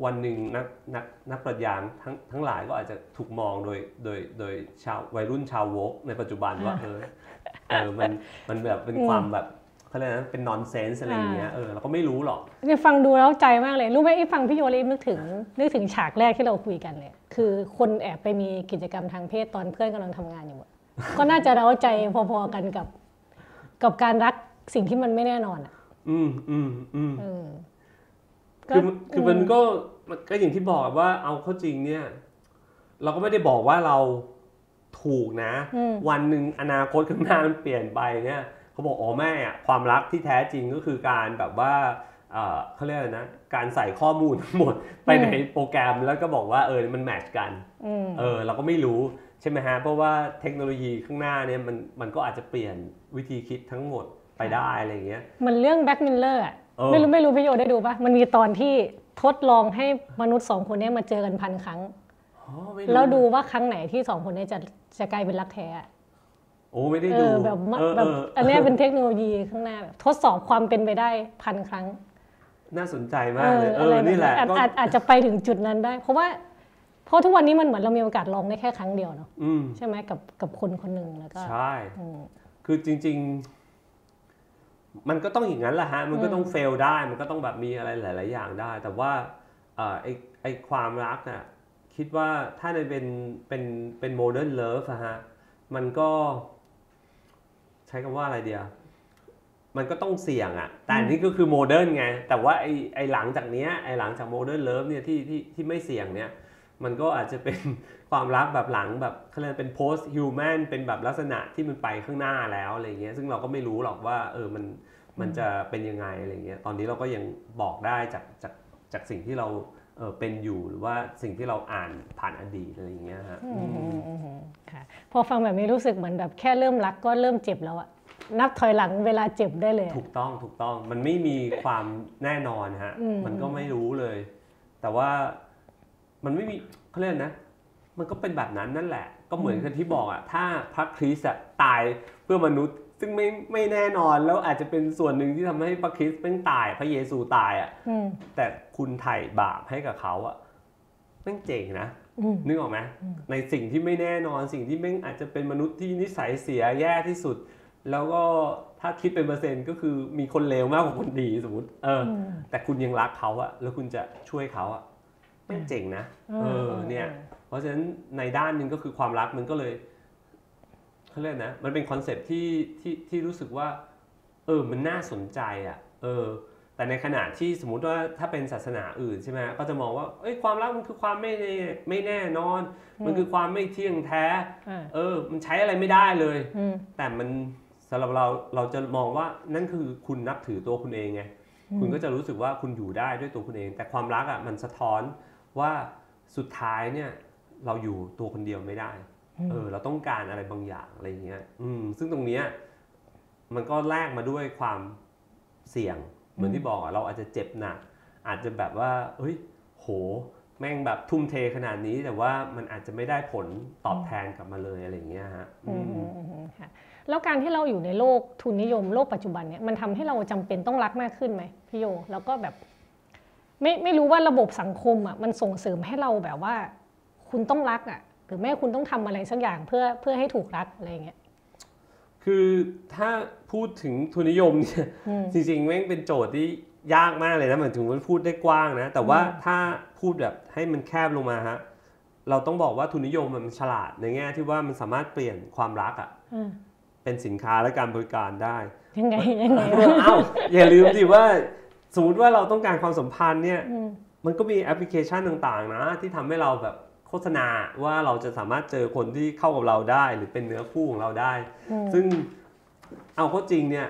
วันหนึ่งนักนักนักปรัชญาทั้งทั้งหลายก็อาจจะถูกมองโดยโดยโดยชาววัยรุ่นชาว woke ในปัจจุบันว่าเออเออมันมันแบบเป็นความแบบเขาเรียกนะเป็น nonsense อะไรอย่างเงี้ยเออเราก็ไม่รู้หรอกเนี่ยฟังดูแล้วใจมากเลย รู้ไหมไอ้ฟังพี่โยเลยนึกถึง นึกถึงฉากแรกที่เราคุยกันเลยคือคนแอบไปมีกิจกรรมทางเพศตอนเพื่อนกำลังทำงานอยู่อะก็น่าจะเร้าใจพอๆกันกับ กับการรักสิ่งที่มันไม่แน่นอนอะ อืมอืมอืมเออ คือมันคือมันก็มันก็อย่างที่บอกว่าเอาเข้าจริงเนี่ย เราก็ไม่ได้บอกว่าเราถูกนะอืมวันหนึ่งอนาคตข้างหน้ามันเปลี่ยนไปเนี่ยเขาบอกอ๋อแม่อะความรักที่แท้จริงก็คือการแบบว่าเอ่อเขาเรียกอะไรนะ การใส่ข้อมูลทั้งหมดไปในโปรแกรมแล้วก็บอกว่าเออมัน match กันอืมเออเราก็ไม่รู้ใช่ไหมฮะเพราะว่าเทคโนโลยีข้างหน้าเนี่ยมันมันก็อาจจะเปลี่ยนวิธีคิดทั้งหมดไปได้อะไรอย่างเงี้ยมันเรื่อง Black Mirror อะเออ ไม่รู้ไม่รู้พี่โยได้ดูปะมันมีตอนที่ทดลองให้มนุษย์สองคนเนี้มาเจอกันพันครั้งอ๋อไม่แล้วดูว่าครั้งไหนที่สองคนเนี้จะจะกลายเป็นรักแท้อะโอ้ไม่ได้เอดูอแบบมะเออแบบเอออันเนี้ยเป็นเทคโนโลยีข้างหน้าแบบทดสอบความเป็นไปได้พันครั้ง น่าสนใจมากเลยเออะไรอแบบนี่แหละอาจก็อาจอาจจะไปถึงจุดนั้นได้ เพราะว่าเพราะทุกวันนี้มันเหมือนเรามีโอกาสลองได้แค่ครั้งเดียวเนาะอืมใช่ไหมกับกับคนคนหนึ่งแล้วก็ใช่อืมคือจริง ๆ มันก็ต้องอย่างนั้นแหละฮะ มันก็ต้องเฟลได้ มันก็ต้องแบบมีอะไรหลาย ๆ อย่างได้ แต่ว่าเอ่อไอไอความรักน่ะคิดว่าถ้าในเป็นเป็นเป็น modern love อะฮะ มันก็ ใช้คำว่าอะไรเดียว มันก็ต้องเสี่ยงอะแต่อันนี้ก็คือ modern ไง แต่ว่าไอไอหลังจากเนี้ยไอหลังจาก modern love เนี่ยที่ที่ที่ไม่เสี่ยงเนี่ยมันก็อาจจะเป็นความรักแบบหลังแบบเขาเรียกเป็น post human เป็นแบบลักษณะที่มันไปข้างหน้าแล้วอะไรเงี้ย ซึ่งเราก็ไม่รู้หรอกว่า เออ มัน มันจะเป็นยังไงอะไรเงี้ยตอนนี้เราก็ยังบอกได้จากจากจากสิ่งที่เราเออเป็นอยู่หรือว่าสิ่งที่เราอ่านผ่านอดีตอะไรอย่างเงี้ยฮะอืมอืมอืมอืมค่ะพอฟังแบบนี้รู้สึกเหมือนแบบแค่เริ่มรักก็เริ่มเจ็บแล้วอะนับถอยหลังเวลาเจ็บได้เลยอะถูกต้องถูกต้องมันไม่มีความแน่นอนฮะอืมมันก็ไม่รู้เลย แต่ว่ามันไม่มีเขาเรียกนะ มันก็เป็นแบบนั้นนั่นแหละ ก็เหมือนกับที่บอกอะถ้าพระคริสต์อะตายเพื่อมนุษย์ ซึ่งไม่ไม่แน่นอนแล้วอาจจะเป็นส่วนหนึ่งที่ทำให้พระคริสต์เป็นตายพระเยซูตายอะอืมแต่คุณไถ่บาปให้กับเขาอะแม่งเจ๋งนะอืมนึกออกไหมในสิ่งที่ไม่แน่นอนสิ่งที่แม่งอาจจะเป็นมนุษย์ที่นิสัยเสียแย่ที่สุด แล้วก็ถ้าคิดเป็นเปอร์เซ็นต์ก็คือมีคนเลวมากกว่าคนดีสมมติเอออมแต่คุณยังรักเขาอะแล้วคุณจะช่วยเขาอะแม่งเจ๋งนะเออเนี่ย เพราะฉะนั้นในด้านหนึ่งก็คือความรักมันก็เลย เขาเรียกนะ มันเป็น concept ที่ที่ที่รู้สึกว่า เออ มันน่าสนใจอะ เออ แต่ในขณะที่สมมุติว่าถ้าเป็นศาสนาอื่นใช่ไหมก็จะมองว่า เอ้ย ความรักมันคือความไม่แน่ไม่แน่นอน มันคือความไม่เที่ยงแท้อ่าเออ มันใช้อะไรไม่ได้เลยอืมแต่มันสำหรับเรา เราจะมองว่านั่นคือคุณนับถือตัวคุณเองไง คุณก็จะรู้สึกว่าคุณอยู่ได้ด้วยตัวคุณเอง แต่ความรักอะมันสะท้อนว่าสุดท้ายเนี่ยเราอยู่ตัวคนเดียวไม่ได้ เออเราต้องการอะไรบางอย่างอะไรอย่างเงี้ยอืมซึ่งตรงเนี้ยมันก็แลกมาด้วยความเสี่ยง เหมือนที่บอกอะเราอาจจะเจ็บหนักอาจจะแบบว่าเฮ้ย โห แม่งแบบทุ่มเทขนาดนี้ แต่ว่ามันอาจจะไม่ได้ผลตอบแทนกลับมาเลยอะไรอย่างเงี้ยฮะอือืมมอืมอืมอืมค่ะแล้วการที่เราอยู่ในโลกทุนนิยมโลกปัจจุบันเนี่ยมันทำให้เราจำเป็นต้องรักมากขึ้นไหมพี่โยแล้วก็แบบ ไม่ไม่รู้ว่าระบบสังคมอะมันส่งเสริมให้เราแบบว่า คุณต้องรักอะ หรือแม่คุณต้องทำอะไรสักอย่างเพื่อเพื่อให้ถูกรักอะไรอย่างเงี้ยคือถ้าพูดถึงทุนนิยมเนี่ยอืมจริงๆแม่งเป็นโจทย์ที่ยากมากเลยนะเหมือนถึงมันพูดได้กว้างนะ แต่ว่าอืมถ้าพูดแบบให้มันแคบลงมาฮะเราต้องบอกว่าทุนนิยมมันฉลาดในแง่ที่ว่ามันสามารถเปลี่ยนความรักอะอ่าเป็นสินค้าและการบริการได้ยังไงยังไงเอ้าอย่าลืมสิว่าสมมติว่าเราต้องการความสัมพันธ์เนี่ยอืมมันก็มีแอปพลิเคชันต่างๆ นะ ที่ทำให้เราแบบ โฆษณาว่าเราจะสามารถเจอคนที่เข้ากับเราได้ หรือเป็นเนื้อคู่ของเราได้อืมซึ่งเอาเข้าจริงเนี่ย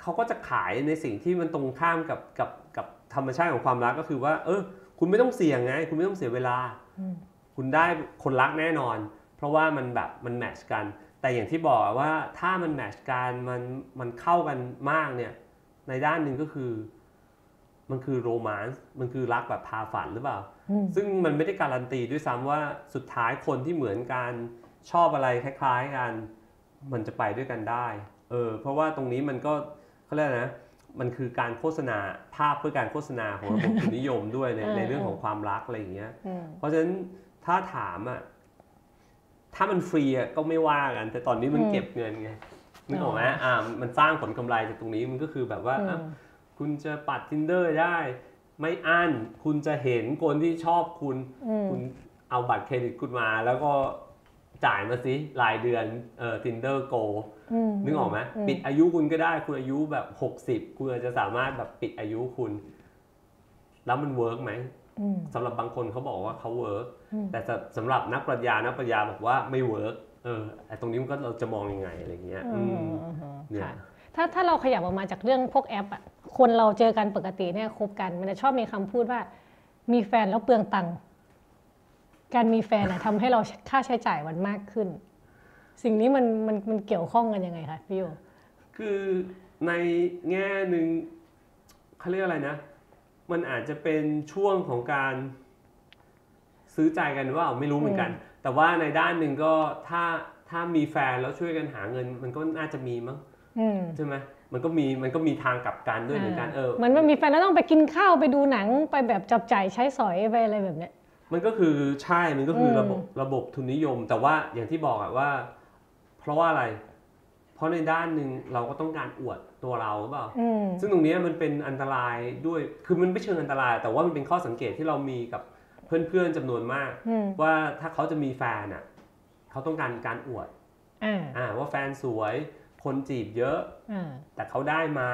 เขาก็จะขายในสิ่งที่มันตรงข้ามกับกับกับธรรมชาติของความรักก็คือว่า เออ คุณไม่ต้องเสี่ยงไง คุณไม่ต้องเสียเวลาอืมคุณได้คนรักแน่นอน เพราะว่ามันแบบมันแมทชกัน แต่อย่างที่บอกว่าถ้ามันแมทชกันมันมันเข้ากันมากเนี่ยในด้านหนึ่งก็คือ มันคือโรแมนต์มันคือรักแบบพาฝันหรือเปล่าอืมซึ่งมันไม่ได้การันตีด้วยซ้ำว่าสุดท้ายคนที่เหมือนกันชอบอะไรคล้ายๆกัน มันจะไปด้วยกันได้เออเพราะว่าตรงนี้มันก็เขาเรียกอะไรนะมันคือการโฆษณาภาพเพื่อการโฆษณาของระบบทุนนิยมด้วยในเออในเรื่องของความรักอะไรอย่างเงี้ยอืมเพราะฉะนั้นถ้าถามอะถ้ามันฟรีอะก็ไม่ว่ากัน แต่ตอนนี้มันอืมเก็บเงินไงนึกออกไหมอ๋ออ่อ่ามันสร้างผลกำไรจากตรงนี้มันก็คือแบบว่าอือะม คุณจะปัด tinder ได้ ไม่อั้นคุณจะเห็นคนที่ชอบคุณอืมคุณเอาบัตรเครดิตคุณมาแล้วก็จ่ายมาสิรายเดือนเอ่อ Tinder Gold อืมนึกออกไหมมปิดอายุคุณก็ได้ คุณอายุแบบ 60 คุณอาจจะสามารถแบบปิดอายุคุณ แล้วมัน work ไหมอืมสำหรับบางคนเขาบอกว่าเขา work อืมแต่สำสำหรับนักปรัชญานักปรัชญาบอกว่าไม่ work เออไอ้ตรงนี้มันก็เราจะมองยังไงอะไรเงี้ยอือืมมอืมอืมเนี่ยค่ะถ้าถ้าเราขยับออกมาจากเรื่องพวกแอปอะ คนเราเจอกันปกติเนี่ยคบกัน มันจะชอบมีคำพูดว่า มีแฟนแล้วเปลืองตังค์การมีแฟนอะทำให้เราค่าใช้จ่ายมันมากขึ้น สิ่งนี้มันมันมันเกี่ยวข้องกันยังไงคะพี่โยคือในแง่หนึ่งเขาเรียกอะไรนะ มันอาจจะเป็นช่วงของการซื้อใจกันว่าไม่รู้เหมือนกัน แต่ว่าในด้านหนึ่งก็ถ้าถ้ามีแฟนแล้วช่วยกันหาเงิน มันก็น่าจะมีมั้งอืมใช่ไหม มันก็มีมันก็มีทางกลับกันด้วยเหมือนกันเออเหมือนมันมีแฟนแล้วต้องไปกินข้าวไปดูหนังไปแบบจับจ่ายใช้สอยไปอะไรแบบเนี้ยมันก็คือใช่มันก็คืออมระบบระบบทุนนิยม แต่ว่าอย่างที่บอกอะว่า เพราะว่าอะไร เพราะในด้านหนึ่งเราก็ต้องการอวดตัวเราหรือเปล่าอืมซึ่งตรงเนี้ยมันเป็นอันตรายด้วยคือมันไม่เชิงอันตราย แต่ว่ามันเป็นข้อสังเกตที่เรามีกับเพื่อนๆจำนวนมากอืมว่าถ้าเขาจะมีแฟนอะเขาต้องการการอวดอ่าอ่าว่าแฟนสวย คนจีบเยอะอ่าแต่เขาได้มา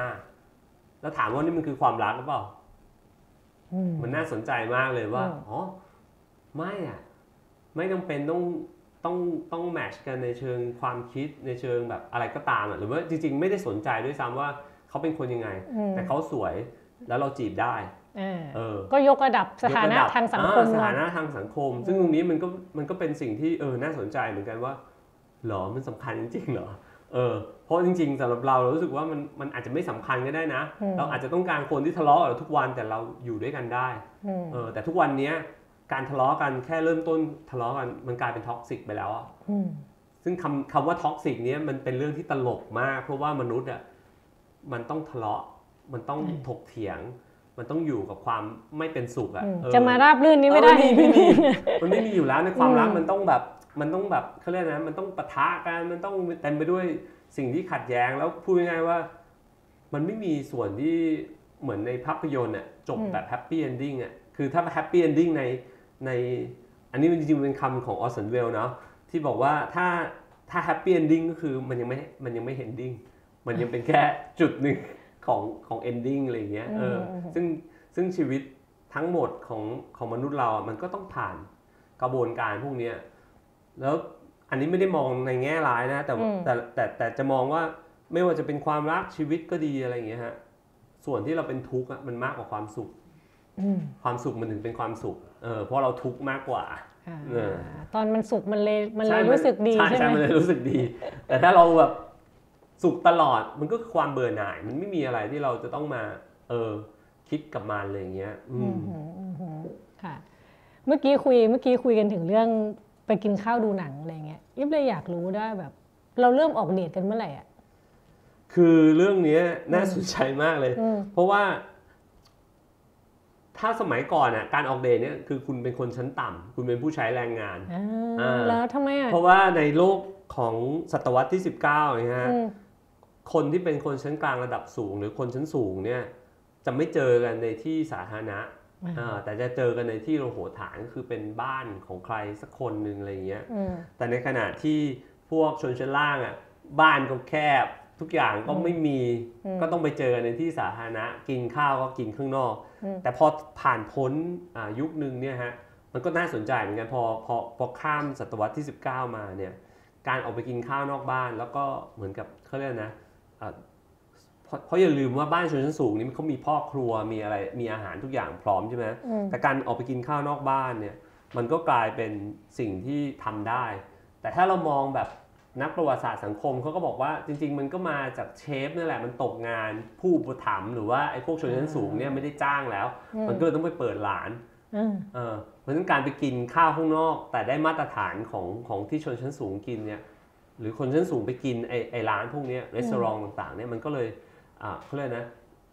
แล้วถามว่านี่มันคือความรักหรือเปล่าอืมมันน่าสนใจมากเลยว่าอืมอ๋อไม่อะไม่จำเป็นต้องต้องต้องแมทชกันในเชิงความคิดในเชิงแบบอะไรก็ตามอะหรือว่าจริง ๆ ไม่ได้สนใจด้วยซ้ำว่าเขาเป็นคนยังไงอืมแต่เขาสวยแล้วเราจีบได้อ่าเออก็ยกระดับสถานะยกระดับทางสังคมอ่าสเนถาอะนะทางสังคม ซึ่งตรงนี้มันก็มันก็เป็นสิ่งที่เออน่าสนใจเหมือนกันว่าหรอมันสำคัญจริงๆเหรอ เออเพราะจริงๆสำหรับเราเรารู้สึกว่ามันมันอาจจะไม่สำคัญก็ได้นะอืมเราอาจจะต้องการคนที่ทะเลาะกับเราทุกวันแต่เราอยู่ด้วยกันได้อืมเออแต่ทุกวันเนี้ยการทะเลาะกันแค่เริ่มต้นทะเลาะกันมันกลายเป็น toxic ไปแล้วอะอืมซึ่งคำคำว่า toxic เนี้ยมันเป็นเรื่องที่ตลกมาก เพราะว่ามนุษย์อะมันต้องทะเลาะมันต้องถกเถียง มันต้องอยู่กับความไม่เป็นสุขอะอืมเออจะมาราบรื่นนี้ไม่ได้เออไม่มีมันไม่มีอยู่แล้วในความรักอืมมันต้องแบบ มันต้องแบบเขาเรียกนะมันต้องปะทะกันมันต้องเต็มไปด้วยสิ่งที่ขัดแย้งแล้วพูดง่ายๆว่า มันไม่มีส่วนที่เหมือนในภาพยนตร์อะจบแบบ happy ending อะคือถ้า happy ending ในในอันนี้มันจริงๆเป็นคำของออร์สันเวลส์เนาะที่บอกว่าถ้าถ้า happy ending ก็คือมันยังไม่มันยังไม่ ending มันยังเป็นแค่จุดหนึ่งของของ ending อะไรอย่างเงี้ยเอออมซึ่งซึ่งชีวิตทั้งหมดของของมนุษย์เราอะมันก็ต้องผ่านกระบวนการพวกเนี้ย แล้วอันนี้ไม่ได้มองในแง่ร้ายนะ แต่ว่าอืมแต่แต่แต่จะมองว่าไม่ว่าจะเป็นความรักชีวิตก็ดีอะไรอย่างเงี้ยฮะส่วนที่เราเป็นทุกข์อะมันมากกว่าความสุขอืมความสุขมันถึงเป็นความสุขเออเพราะเราทุกข์มากกว่าอ่าเออตอนมันสุกมันเลยมันเลยใช่รู้สึกดีใช่ใช่ใช่ไหมมันเลยรู้สึกดี แต่ถ้าเราแบบสุขตลอดมันก็คือความเบื่อหน่าย มันไม่มีอะไรที่เราจะต้องมา เออคิดกับมันอะไรอย่างเงี้ย อือืมมหืมอืมหืมค่ะ เมื่อกี้คุยเมื่อกี้คุยกันถึงเรื่อง ไปกินข้าวดูหนังอะไรเงี้ยยิบเลยอยากรู้ได้แบบ เราเริ่มออกเดทกันเมื่อไหร่อะคือเรื่องเนี้ยน่าสนใจมากเลยอืมเพราะว่า ถ้าสมัยก่อนอะการออกเดทเนี่ยคือคุณเป็นคนชั้นต่ำคุณเป็นผู้ใช้แรงงานอ่าอ่าแล้วทำไมอะเพราะว่าในโลกของศตวรรษที่ 19เนี่ยฮะอืมคนที่เป็นคนชั้นกลางระดับสูง หรือคนชั้นสูงเนี่ยจะไม่เจอกันในที่สาธารณะอ่าอ่า แต่จะเจอกันในที่โลโหฐานคือเป็นบ้านของใครสักคนหนึ่งอะไรอย่างเงี้ยอืมแต่ในขณะที่พวกชนชั้นล่างอะบ้านก็แคบทุกอย่างก็ไม่มีอืมก็ต้องไปเจอกันในที่สาธารณะกินข้าวก็กินข้างนอกอืมแต่พอผ่านพ้นอ่ายุคนึงเนี่ยฮะมันก็น่าสนใจเหมือนกันพอพอพอข้ามศตวรรษที่ 19 มาเนี่ยการออกไปกินข้าวนอกบ้าน แล้วก็เหมือนกับเขาเรียกนะอ่า เพราะเพราะอย่าลืมว่าบ้านชนชั้นสูงนี่เขามีพ่อครัวมีอะไรมีอาหารทุกอย่างพร้อมใช่ไหมอืมแต่การออกไปกินข้าวนอกบ้านเนี่ยมันก็กลายเป็นสิ่งที่ทำได้ แต่ถ้าเรามองแบบนักประวัติศาสตร์สังคมเขาก็บอกว่าจริง ๆ มันก็มาจากเชฟนั่นแหละมันตกงานผู้อุปถัมภ์หรือว่าไอ้พวกชนชั้นสูงเนี่ยไม่ได้จ้างแล้ว มันก็เลยต้องไปเปิดร้านอืมเออเพราะฉะนั้นการไปกินข้าวข้างนอก แต่ได้มาตรฐานของของที่ชนชั้นสูงกินเนี่ยหรือคนชั้นสูงไปกินไอ้ไอ้ร้านพวกเนี้รีสอร์ทต่างๆเนี่ยมันก็เลยอ่า เขาเรียกนะ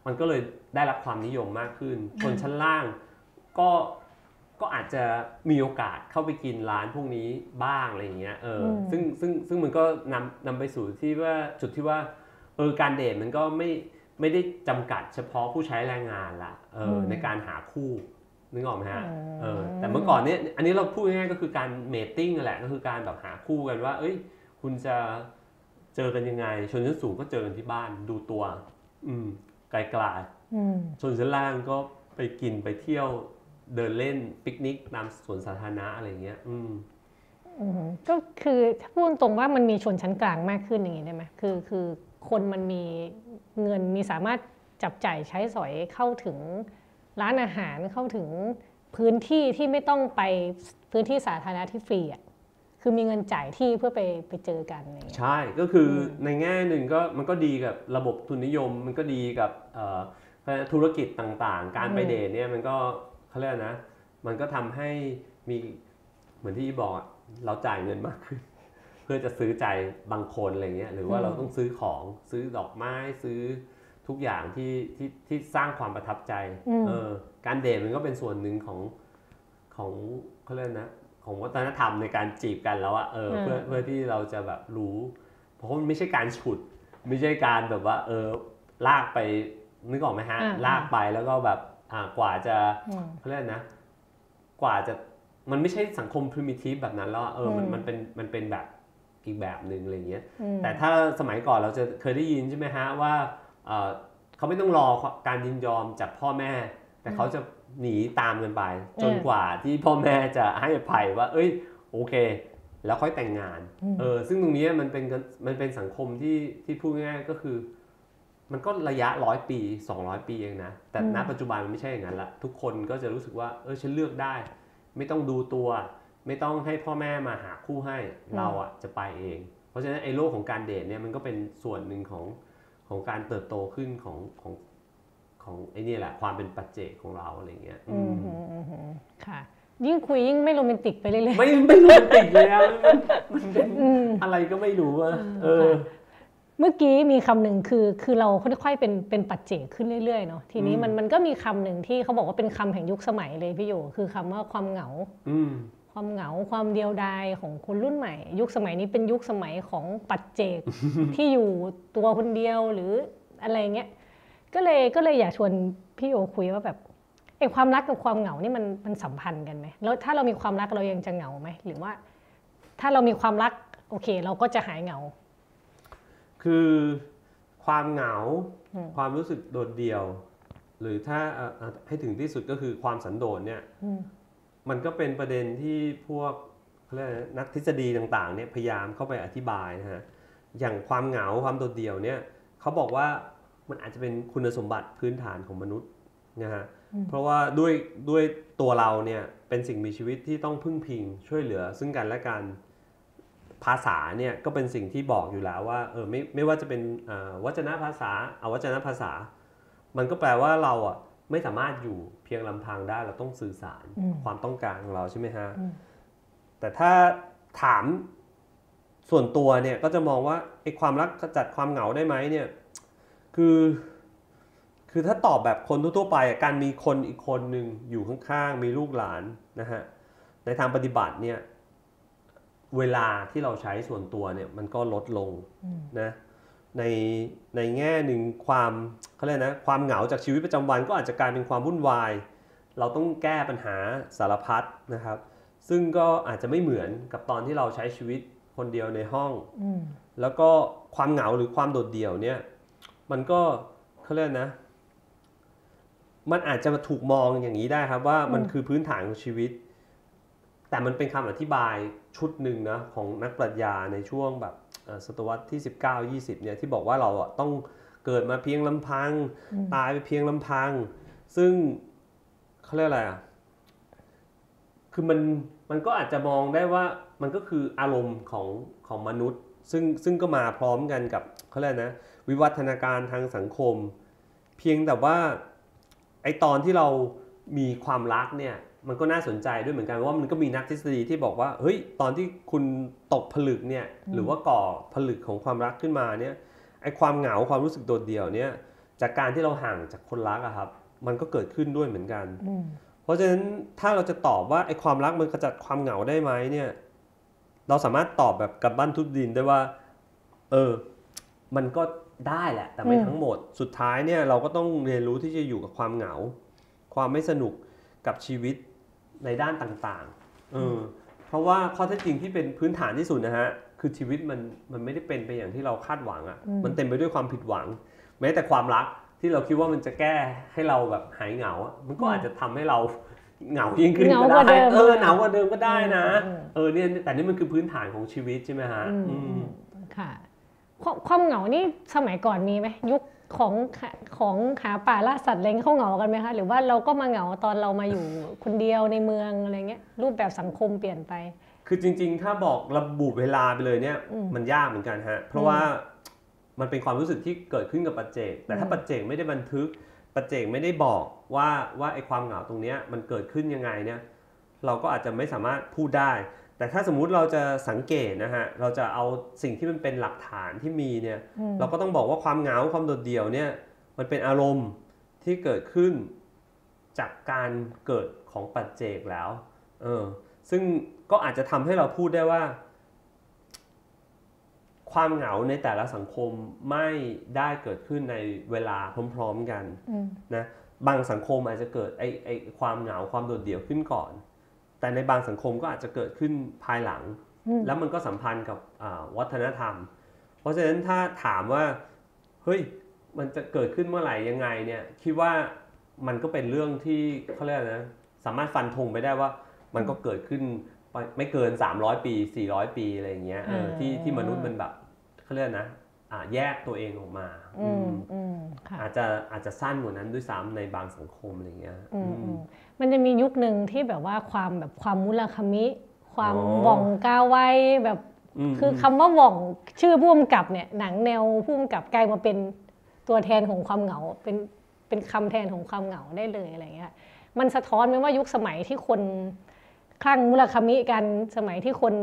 มันก็เลยได้รับความนิยมมากขึ้นชนชั้นล่างก็ก็อาจจะมีโอกาสเข้าไปกินร้านพวกนี้บ้างอะไรอย่างเงี้ยเอออมซึ่งซึ่งซึ่งมันก็นำนำไปสู่ที่ว่าจุดที่ว่าเออการเดทมันก็ไม่ไม่ได้จำกัดเฉพาะผู้ใช้แรงงานละเอออในการหาคู่นึกออกไหมฮะเออแต่เมื่อก่อนเนี้ยอันนี้เราพูดง่ายๆก็คือการเมตติ้งนั่นแหละก็คือการแบบหาคู่กันว่า เอ้ย คุณจะเจอกันยังไง ชนชั้นสูงก็เจอกันที่บ้านดูตัว อืมไกลอืมๆชนชั้นล่างก็ไปกินไปเที่ยวเดินเล่นปิกนิกตามสวนสาธารณะอะไรเงี้ย อืมอืมก็คือถ้าพูดตรงๆว่ามันมีชนชั้นกลางมากขึ้นอย่างนี้ได้ไหมคือคือคนมันมีเงินมีสามารถจับจ่ายใช้สอยเข้าถึงร้านอาหารเข้าถึงพื้นที่ที่ไม่ต้องไปพื้นที่สาธารณะที่ฟรีอะ คือมีเงินจ่ายที่เพื่อไปไปเจอกันอะไรอย่างเงี้ยใช่ก็คืออมในแง่หนึ่งก็มันก็ดีกับระบบทุนนิยม มันก็ดีกับเอ่อธุรกิจต่างๆ การไปเดทเนี่ยมันก็เขาเรียกนะ มันก็ทำให้มีเหมือนที่อีบอกอะเราจ่ายเงินมากขึ้น เพื่อจะซื้อใจบางคนอะไรเงี้ยหรือว่าอืมเราต้องซื้อของซื้อดอกไม้ซื้อทุกอย่างที่ที่ที่สร้างความประทับใจเออการเดทมันก็เป็นส่วนหนึ่งของของเขาเรียกนะ ของวัฒนธรรมในการจีบกันแล้วอะเออเพื่อเพื่อที่เราจะแบบรู้ เพราะว่ามันไม่ใช่การฉุด ไม่ใช่การแบบว่า เออลากไปนึกออกไหมฮะอ่าลากไปแล้วก็แบบอ่ากว่าจะอืมเขาเรียกนะ กว่าจะมันไม่ใช่สังคม primitive แบบนั้นแล้วอะเออมันอืมมันเป็นมันเป็นแบบอีกแบบหนึ่งอะไรเงี้ยอืมแต่ถ้าสมัยก่อนเราจะเคยได้ยินใช่ไหมฮะว่าเอ่อเขาไม่ต้องรอการยินยอมจากพ่อแม่ แต่เขาจะ หนีตามกันไป จนกว่าที่พ่อแม่จะให้อภัยว่า เอ้ย โอเค แล้วค่อยแต่งงานอืมเออซึ่งตรงนี้มันเป็นกันมันเป็นสังคมที่ที่พูดง่ายๆก็คือ มันก็ระยะร้อยปี 200 ปีเองนะ แต่ณปัจจุบันมันไม่ใช่อย่างนั้นละทุกคนก็จะรู้สึกว่าเออฉันเลือกได้ ไม่ต้องดูตัว ไม่ต้องให้พ่อแม่มาหาคู่ให้เราอะจะไปเอง เพราะฉะนั้นไอ้โลกของการเดทเนี่ยมันก็เป็นส่วนหนึ่งของของการเติบโตขึ้นของของ ของไอ้นี่แหละความเป็นปัจเจกของเราอะไรเงี้ยอือืมมอืมอืมอืมค่ะ ยิ่งคุยยิ่งไม่โรแมนติกไปเรื่อยไม่ไม่โรแมนติกเลยอะมันมันเป็นๆอืมอะไรก็ไม่รู้อะเออ เมื่อกี้มีคำหนึ่งคือคือเราค่อยๆเป็นเป็นปัจเจกขึ้นเรื่อยๆเนาะทีนี้มันมันก็มีคำหนึ่งที่เขาบอกว่าเป็นคำแห่งยุคสมัยเลยพี่โยคือคำว่าความเหงาอืมความเหงาความเดียวดายของคนรุ่นใหม่ ยุคสมัยนี้เป็นยุคสมัยของปัจเจกที่อยู่ตัวคนเดียวหรืออะไรเงี้ย ก็เลยก็เลยอยากชวนพี่โยคุยว่าแบบไอ้ความรักกับความเหงานี่มันมันสัมพันธ์กันไหมแล้วถ้าเรามีความรักเรายังจะเหงาไหมหรือว่า ถ้าเรามีความรักโอเค เราก็จะหายเหงา คือความเหงาอืมความรู้สึกโดดเดี่ยว หรือถ้าเอ่อเอ่อให้ถึงที่สุดก็คือความสันโดษเนี่ยอืมมันก็เป็นประเด็นที่พวกเขาเรียกอะไรนะนักทฤษฎีต่างๆเนี่ยพยายามเข้าไปอธิบายนะฮะอย่างความเหงาความโดดเดี่ยวเนี่ยเขาบอกว่า มันอาจจะเป็นคุณสมบัติพื้นฐานของมนุษย์นะฮะเพราะว่าด้วยด้วยตัวเราเนี่ยเป็นสิ่งมีชีวิตที่ต้องพึ่งพิงช่วยเหลือ ซึ่งกันและกันภาษาเนี่ยก็เป็นสิ่งที่บอกอยู่แล้วว่าเออไม่ไม่ว่าจะเป็นอ่าวัจนภาษาอวัจนภาษา มันก็แปลว่าเราอะไม่สามารถอยู่เพียงลำพังได้เราต้องสื่อสารอืมความต้องการของเราใช่ไหมฮะอืมแต่ถ้าถามส่วนตัวเนี่ยก็จะมองว่าไอ้ความรักขจัดความเหงาได้ไหมเนี่ย คือ คือถ้าตอบแบบคนทั่วๆไปอะการมีคนอีกคนหนึ่งอยู่ข้างๆ มีลูกหลานนะฮะในทางปฏิบัติเนี่ยเวลาที่เราใช้ส่วนตัวเนี่ยมันก็ลดลงอืมนะในในแง่หนึ่งความเขาเรียกนะความเหงาจากชีวิตประจำวันก็อาจจะกลายเป็นความวุ่นวาย เราต้องแก้ปัญหาสารพัดนะครับ ซึ่งก็อาจจะไม่เหมือนกับตอนที่เราใช้ชีวิตคนเดียวในห้องอืมแล้วก็ความเหงาหรือความโดดเดี่ยวเนี่ย มันก็เขาเรียกนะ มันอาจจะมาถูกมองอย่างนี้ได้ครับว่ามันคือพื้นฐานของชีวิต แต่มันเป็นคำอธิบายชุดหนึ่งนะของนักปรัชญาในช่วงแบบเอ่อศตวรรษที่ 19 20 เนี่ยที่บอกว่าเราอะต้องเกิดมาเพียงลำพัง ตายไปเพียงลำพัง ซึ่งเขาเรียกอะไรอะคือมันมันก็อาจจะมองได้ว่ามันก็คืออารมณ์ของของมนุษย์ ซึ่งซึ่งก็มาพร้อมกันกับเขาเรียกนะ วิวัฒนาการทางสังคม เพียงแต่ว่าไอตอนที่เรามีความรักเนี่ยมันก็น่าสนใจด้วยเหมือนกันว่ามันก็มีนักทฤษฎีที่บอกว่าเฮ้ยตอนที่คุณตกผลึกเนี่ยหรือว่าก่อผลึกของความรักขึ้นมาเนี่ยไอความเหงาความรู้สึกโดดเดี่ยวเนี่ยจากการที่เราห่างจากคนรักอะครับ มันก็เกิดขึ้นด้วยเหมือนกันอืมเพราะฉะนั้นถ้าเราจะตอบว่าไอ้ความรักมันขจัดความเหงาได้ไหมเนี่ยเราสามารถตอบแบบกับบ้านทุบดินได้ว่า เออ มันก็ ได้แหละ แต่ไม่อืมทั้งหมด สุดท้ายเนี่ยเราก็ต้องเรียนรู้ที่จะอยู่กับความเหงา ความไม่สนุกกับชีวิตในด้านต่างๆเออเพราะว่าข้อเท็จจริงที่เป็นพื้นฐานที่สุดนะฮะคือชีวิตมันมันไม่ได้เป็นไปอย่างที่เราคาดหวังอะ่ะ มันเต็มไปด้วยความผิดหวัง แม้แต่ความรักที่เราคิดว่ามันจะแก้ให้เราแบบหายเหงาอะมันก็อาจจะทำให้เราเหงายิ่งขึ้นเหงาก็กว่าได้เดิมเออเหงากว่าเดิมก็ได้นะอืมเออเนี่ยแต่นี่มันคือพื้นฐานของชีวิตใช่ไหมฮะอืมอืมค่ะ ความความเหงานี่สมัยก่อนมีไหมยุคของของหาป่าล่าสัตว์อะไรเงี้ยเขาเหงากันไหมคะหรือว่าเราก็มาเหงาตอนเรามาอยู่คนเดียวในเมืองอะไรเงี้ยรูปแบบสังคมเปลี่ยนไป คือจริง ๆ ถ้าบอกระบุเวลาไปเลยเนี่ยอืมมันยากเหมือนกันฮะเพราะว่ามันเป็นความรู้สึกที่เกิดขึ้นกับปัจเจก แต่ถ้าอืมปัจเจกไม่ได้บันทึกปัจเจกไม่ได้บอกว่าว่าไอ้ความเหงาตรงเนี้ยมันเกิดขึ้นยังไงเนี่ยเราก็อาจจะไม่สามารถพูดได้ แต่ถ้าสมมุติเราจะสังเกตนะฮะเราจะเอาสิ่งที่มันเป็นหลักฐานที่มีเนี่ยอืมเราก็ต้องบอกว่าความเหงาความโดดเดี่ยวเนี่ยมันเป็นอารมณ์ที่เกิดขึ้นจากการเกิดของปัจเจกแล้วเออซึ่งก็อาจจะทำให้เราพูดได้ว่า ความเหงาในแต่ละสังคมไม่ได้เกิดขึ้นในเวลาพร้อม ๆกันอืมนะบางสังคมอาจจะเกิดไอ้ไอ้ความเหงาความโดดเดี่ยวขึ้นก่อน แต่ในบางสังคมก็อาจจะเกิดขึ้นภายหลังอืมแล้วมันก็สัมพันธ์กับอ่าวัฒนธรรม เพราะฉะนั้นถ้าถามว่าเฮ้ยมันจะเกิดขึ้นเมื่อไหร่ยังไงเนี่ยคิดว่ามันก็เป็นเรื่องที่เขาเรียกอะไรนะสามารถฟันธงไปได้ว่ามันก็เกิดขึ้นไปไม่เกิน 300 ปี 400 ปีอะไรอย่างเงี้ยเออที่ที่มนุษย์มันแบบเขาเรียกนะอ่า แยกตัวเองออกมาอือืมมอืมค่ะอาจจะอาจจะสั้นกว่านั้นด้วยซ้ำในบางสังคมอะไรเงี้ยอืมอือืมมมันจะมียุคหนึ่งที่แบบว่าความแบบความมุลคามิ ความอ๋อหว่องกาไวแบบมคือคำว่าหว่องชื่อผู้กำกับเนี่ยหนังแนวผู้กำกับกลายมาเป็นตัวแทนของความเหงาเป็นเป็นคำแทนของความเหงาได้เลยอะไรเงี้ยมันสะท้อนไหมว่ายุคสมัยที่คนคลั่งมุลคามิกันสมัยที่คน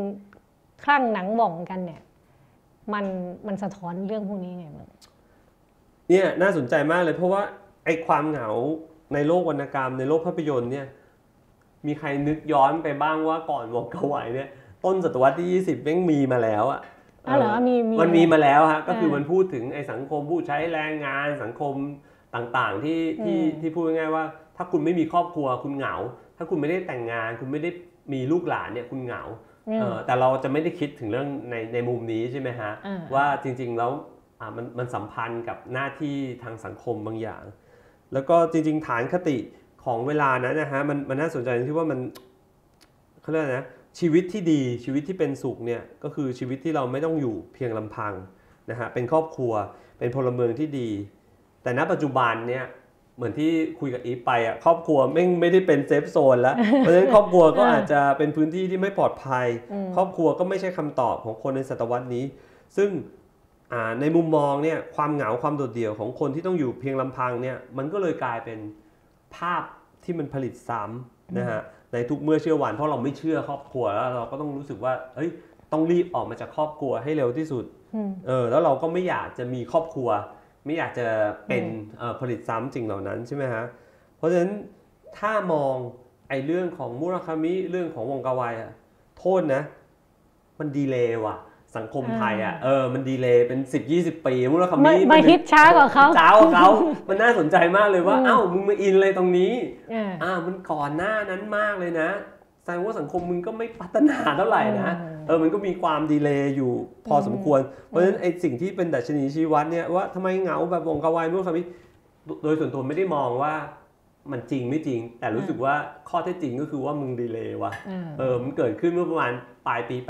คลั่งหนังหว่องกันเนี่ย มันมันสะท้อนเรื่องพวกนี้ไงบ้างเนี่ยน่าสนใจมากเลยเพราะว่าไอ้ความเหงาในโลกวรรณกรรมในโลกภาพยนตร์เนี่ยมีใครนึกย้อนไปบ้างว่าก่อนวงกไวเนี่ยต้นศตวรรษที่ 20แม่งมีมาแล้วอะอ้าวเหรอมีมีมันมีมาแล้วฮะก็คือเออมันพูดถึงไอ้สังคมผู้ใช้แรงงานสังคมต่างๆ ที่ที่อืมที่พูดง่ายๆว่า ถ้าคุณไม่มีครอบครัวคุณเหงา ถ้าคุณไม่ได้แต่งงาน คุณไม่ได้มีลูกหลานเนี่ยคุณเหงาอืมเออ แต่เราจะไม่ได้คิดถึงเรื่องในในมุมนี้ใช่ไหมฮะอ่าว่าจริงๆแล้วอะมันมันสัมพันธ์กับหน้าที่ทางสังคมบางอย่าง แล้วก็จริง ๆ ฐานคติของเวลานั้นนะฮะมันมันน่าสนใจตรงที่ว่ามันเขาเรียกอะไรนะชีวิตที่ดีชีวิตที่เป็นสุขเนี่ยก็คือชีวิตที่เราไม่ต้องอยู่เพียงลำพังนะฮะเป็นครอบครัวเป็นพลเมืองที่ดี แต่ณปัจจุบันเนี่ย เหมือนที่คุยกับอีฟไปอะครอบครัวไม่ไม่ได้เป็นเซฟโซนแล้วเพราะฉะนั้นครอบครัวก็อ่าอาจจะเป็นพื้นที่ที่ไม่ปลอดภัยอืมครอบครัวก็ไม่ใช่คำตอบของคนในศตวรรษนี้ ซึ่งอ่าในมุมมองเนี่ยความเหงาความโดดเดี่ยวของคนที่ต้องอยู่เพียงลำพังเนี่ยมันก็เลยกลายเป็นภาพที่มันผลิตซ้ำนะฮะในทุกเมื่อเชื่อวันเพราะเราไม่เชื่อครอบครัวแล้วเราก็ต้องรู้สึกว่าเอ้ยต้องรีบออกมาจากครอบครัวให้เร็วที่สุดอืมเออแล้วเราก็ไม่อยากจะมีครอบครัว ไม่อยากจะเป็นอืมเอ่อผลิตซ้ำสิ่งเหล่านั้นใช่ไหมฮะ เพราะฉะนั้นถ้ามองไอ้เรื่องของมุราคามิเรื่องของหว่องกาไวอะโทษนะ มัน delay ว่ะ สังคมไทยอะเออมัน delay เป็น 10 20 ปีมุราคามิมามาฮิตช้ากว่าเขาช้ากว่าเขามันน่าสนใจมากเลยว่าอืมเอ้ามึงมาอินเลยตรงนี้อ่าอ่ามันก่อนหน้านั้นมากเลยนะแสดงว่าสังคมมึงก็ไม่พัฒนาเท่าไหร่นะอืม เออมันก็มีความ delay อยู่พอสมควร เพราะฉะนั้นไอ้สิ่งที่เป็นดัชนีชี้วัดเนี่ยว่าทำไมเหงาแบบหว่องกาไวนู่นคำนี้โดยส่วนตัวไม่ได้มองว่ามันจริงไม่จริง แต่รู้สึกว่าข้อเท็จจริงก็คือว่ามึงดีเลย์ว่ะอ่าเออมันเกิดขึ้นเมื่อประมาณปลายปี 80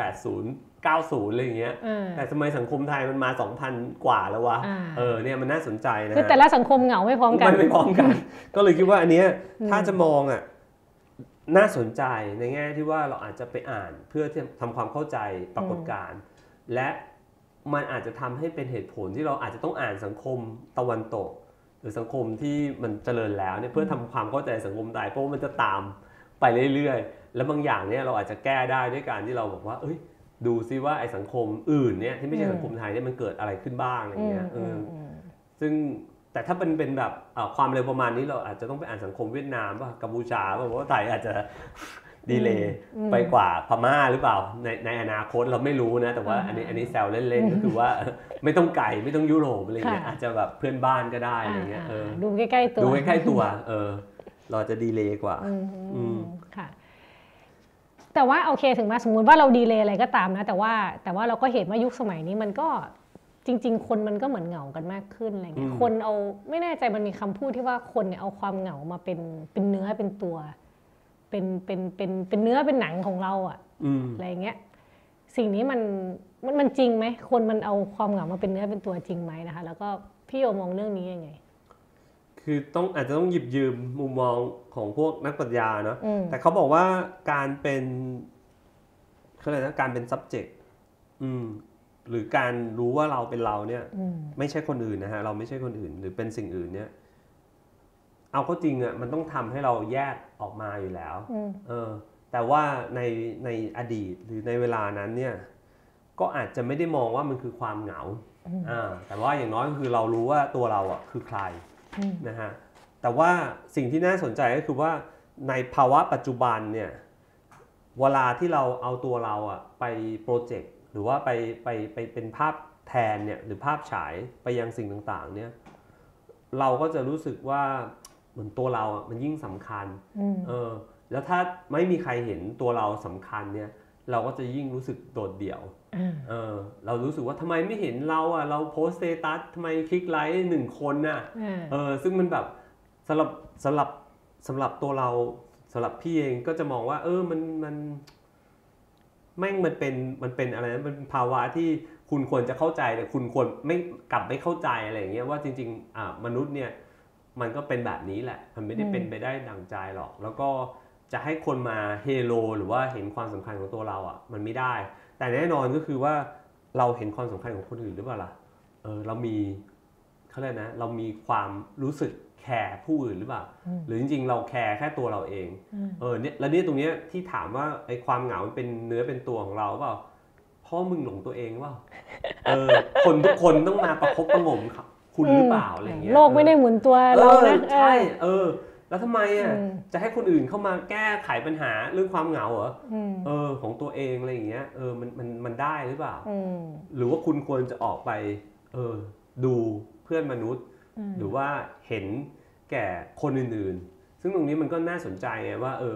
90 อะไรอย่างเงี้ยอ่าแต่ทำไมสังคมไทยมันมา 2,000 กว่าแล้ววะอ่าเออเนี่ยมันน่าสนใจนะคือฮะแต่ละสังคมเหงาไม่พร้อมกันไม่ไม่พร้อมกัน ก็เลยคิดว่าอันเนี้ยอืมถ้าจะมองอะ น่าสนใจในแง่ที่ว่าเราอาจจะไปอ่านเพื่อที่ทำความเข้าใจปรากฏการณ์และมันอาจจะทำให้เป็นเหตุผลที่เราอาจจะต้องอ่านสังคมตะวันตก หรือสังคมที่มันเจริญแล้วเนี่ยเพื่อทำความเข้าใจสังคมไทยเพราะว่ามันจะตามไปเรื่อยๆ แล้วบางอย่างเนี่ยเราอาจจะแก้ได้ด้วยการที่เราบอกว่า เอ้ย ดูซิว่าไอ้สังคมอื่นเนี่ยที่ไม่ใช่อืมสังคมไทยเนี่ยมันเกิดอะไรขึ้นบ้างอะไรอย่างเงี้ยอืมเออออืมซึ่ง แต่ถ้าเป็นเป็นแบบเอ่อความเร็วประมาณนี้เราอาจจะต้องไปอ่านสังคมเวียดนามป่ะกัมพูชาป่ะเพราะว่าไทยอาจจะดีเลย์อืมไปกว่าพม่าหรือเปล่าในในอนาคตเราไม่รู้นะ แต่ว่าอ่าอันนี้อันนี้แซวเล่นๆก็คือว่าไม่ต้องไกลไม่ต้องยุโรปอะไรเงี้ยค่ะอาจจะแบบเพื่อนบ้านก็ได้อะไรเงี้ยเออดูใกล้ๆตัวดูใกล้ๆตัวเออเราจะดีเลย์กว่าอืมอืมค่ะ แต่ว่าโอเคถึงมาสมมุติว่าเราดีเลย์อะไรก็ตามนะ แต่ว่าแต่ว่าเราก็เห็นว่ายุคสมัยนี้มันก็ จริง ๆ คนมันก็เหมือนเหงากันมากขึ้นอะไรเงี้ยอืมคนเอาไม่แน่ใจมันมีคำพูดที่ว่าคนเนี่ยเอาความเหงามาเป็นเป็นเนื้อเป็นตัว เป็นเป็นเป็นเป็นเนื้อเป็นหนังของเราอะอืมอะไรเงี้ยสิ่งนี้มันมันมันจริงไหมคนมันเอาความเหงามาเป็นเนื้อเป็นตัวจริงไหมนะคะ แล้วก็พี่โยมองเรื่องนี้ยังไง คือต้องอาจจะต้องหยิบยืมมุมมองของพวกนักปรัชญาเนาะอืมแต่เขาบอกว่าการเป็นเขาเรียกนะการเป็น subject อืม หรือการรู้ว่าเราเป็นเราเนี่ยอืมไม่ใช่คนอื่นนะฮะเราไม่ใช่คนอื่น หรือเป็นสิ่งอื่นเนี่ย เอาเข้าจริงอะ่ะมันต้องทำให้เราแยกออกมาอยู่แล้วอืมเออ แต่ว่าในในอดีตหรือในเวลานั้นเนี่ย ก็อาจจะไม่ได้มองว่ามันคือความเหงาอืมอ่าแต่ว่าอย่างน้อยก็คือเรารู้ว่าตัวเราอะคือใครอืมนะฮะแต่ว่าสิ่งที่น่าสนใจก็คือว่าในภาวะปัจจุบันเนี่ย เวลาที่เราเอาตัวเราอะไปโปรเจกต์ หรือว่าไปไปไปเป็นภาพแทนเนี่ยหรือภาพฉายไปยังสิ่งต่างๆเนี่ยเราก็จะรู้สึกว่าเหมือนตัวเราอะมันยิ่งสำคัญอืมเออแล้วถ้าไม่มีใครเห็นตัวเราสำคัญเนี่ยเราก็จะยิ่งรู้สึกโดดเดี่ยวอ่าเออเรารู้สึกว่าทำไมไม่เห็นเราอะเราโพสต์สเตตัสทำไมคลิกไลค์หนึ่งคนน่ะอ่าเออซึ่งมันแบบสำหรับสำหรับสำหรับตัวเราสำหรับพี่เองก็จะมองว่า เออมันมัน แม่งมันเป็นมันเป็นอะไรนะมันเป็นภาวะที่คุณควรจะเข้าใจแต่คุณควรไม่กลับไม่เข้าใจอะไรอย่างเงี้ยว่าจริงๆอ่ามนุษย์เนี่ยมันก็เป็นแบบนี้แหละ มันไม่ได้เป็นไปได้ดังใจหรอก แล้วก็จะให้คนมาเฮโลหรือว่าเห็นความสำคัญของตัวเราอะมันไม่ได้ แต่แน่นอนก็คือว่าเราเห็นความสำคัญของคนอื่นหรือเปล่าล่ะเออเรามี เขาเรียกนะเรามีความรู้สึกแคร์ผู้อื่นหรือเปล่าอืมหรือจริงๆ เราแคร์แค่ตัวเราเองอืมเออเนี่ยแล้วเนี่ยตรงเนี้ยที่ถามว่าไอ้ความเหงามันเป็นเนื้อเป็นตัวของเราเปล่าเพราะมึงหลงตัวเองเปล่าเออคนทุกคนต้องมาประคบประหงมครับคุณหรือเปล่าอะไรอย่างเงี้ยโลกไม่ได้หมุนตัวเอเราอนะใช่เออ แล้วทำไมอะอืมจะให้คนอื่นเข้ามาแก้ไขปัญหาเรื่องความเหงาเหรออืมเออ ของตัวเองอะไรอย่างเงี้ยเออมันมันมันได้หรือเปล่าอืมหรือว่าคุณควรจะออกไป เออดู เพื่อนมนุษย์อืมหรือว่าเห็นแก่คนอื่นๆ ซึ่งตรงนี้มันก็น่าสนใจไงว่า เออ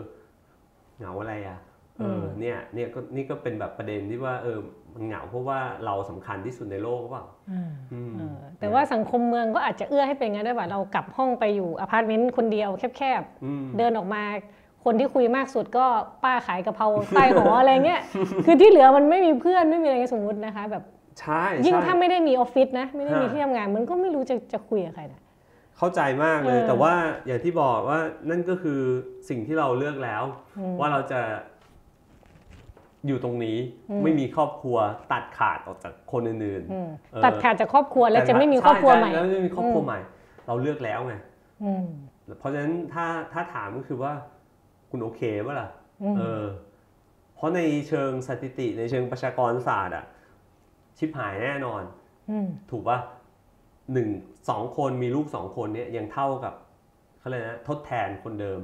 เหงาอะไรอะเออเนี่ยเนี่ยก็นี่ก็เป็นแบบประเด็นที่ว่าเออมันเหงาเพราะว่าเราสำคัญที่สุดในโลกหรือเปล่าอ่าอืมเออแต่ว่าสังคมเมืองก็อาจจะเอื้อให้เป็นงั้นได้ป่ะเรากลับห้องไปอยู่อพาร์ตเมนต์คนเดียวแคบอืมๆเดินออกมาคนที่คุยมากสุดก็ป้าขายกะเพราใต้หออะไรเงี้ยคือที่เหลือมันไม่มีเพื่อนไม่มีอะไรสมมตินะคะ แบบ ใช่ยิ่งใช่ถ้าไม่ได้มีออฟฟิศนะ ไม่ได้มีฮะที่ทำงาน มันก็ไม่รู้จะจะคุยกับใครนะ เข้าใจมากเลยเออแต่ว่าอย่างที่บอกว่านั่นก็คือสิ่งที่เราเลือกแล้วอืมว่าเราจะอยู่ตรงนี้อืมไม่มีครอบครัวตัดขาดออกจากคนอื่นอืมเออตัดขาดจากครอบครัวๆแล้วจะไม่มีครอบครัวใหม่ช่แล้วไม่มีครอบครัวอืมใหม่ เราเลือกแล้วไงอืมเพราะฉะนั้นถ้าถ้าถามก็คือว่าคุณโอเคป่ะล่ะอืมเออเพราะในเชิงสถิติในเชิงประชากรศาสตร์อะ ชิบหายแน่นอนอืมถูกป่ะหนึ่งสองคนมีลูกสองคนเนี่ยยังเท่ากับเขาเลยกนะทดแทนคนเดิม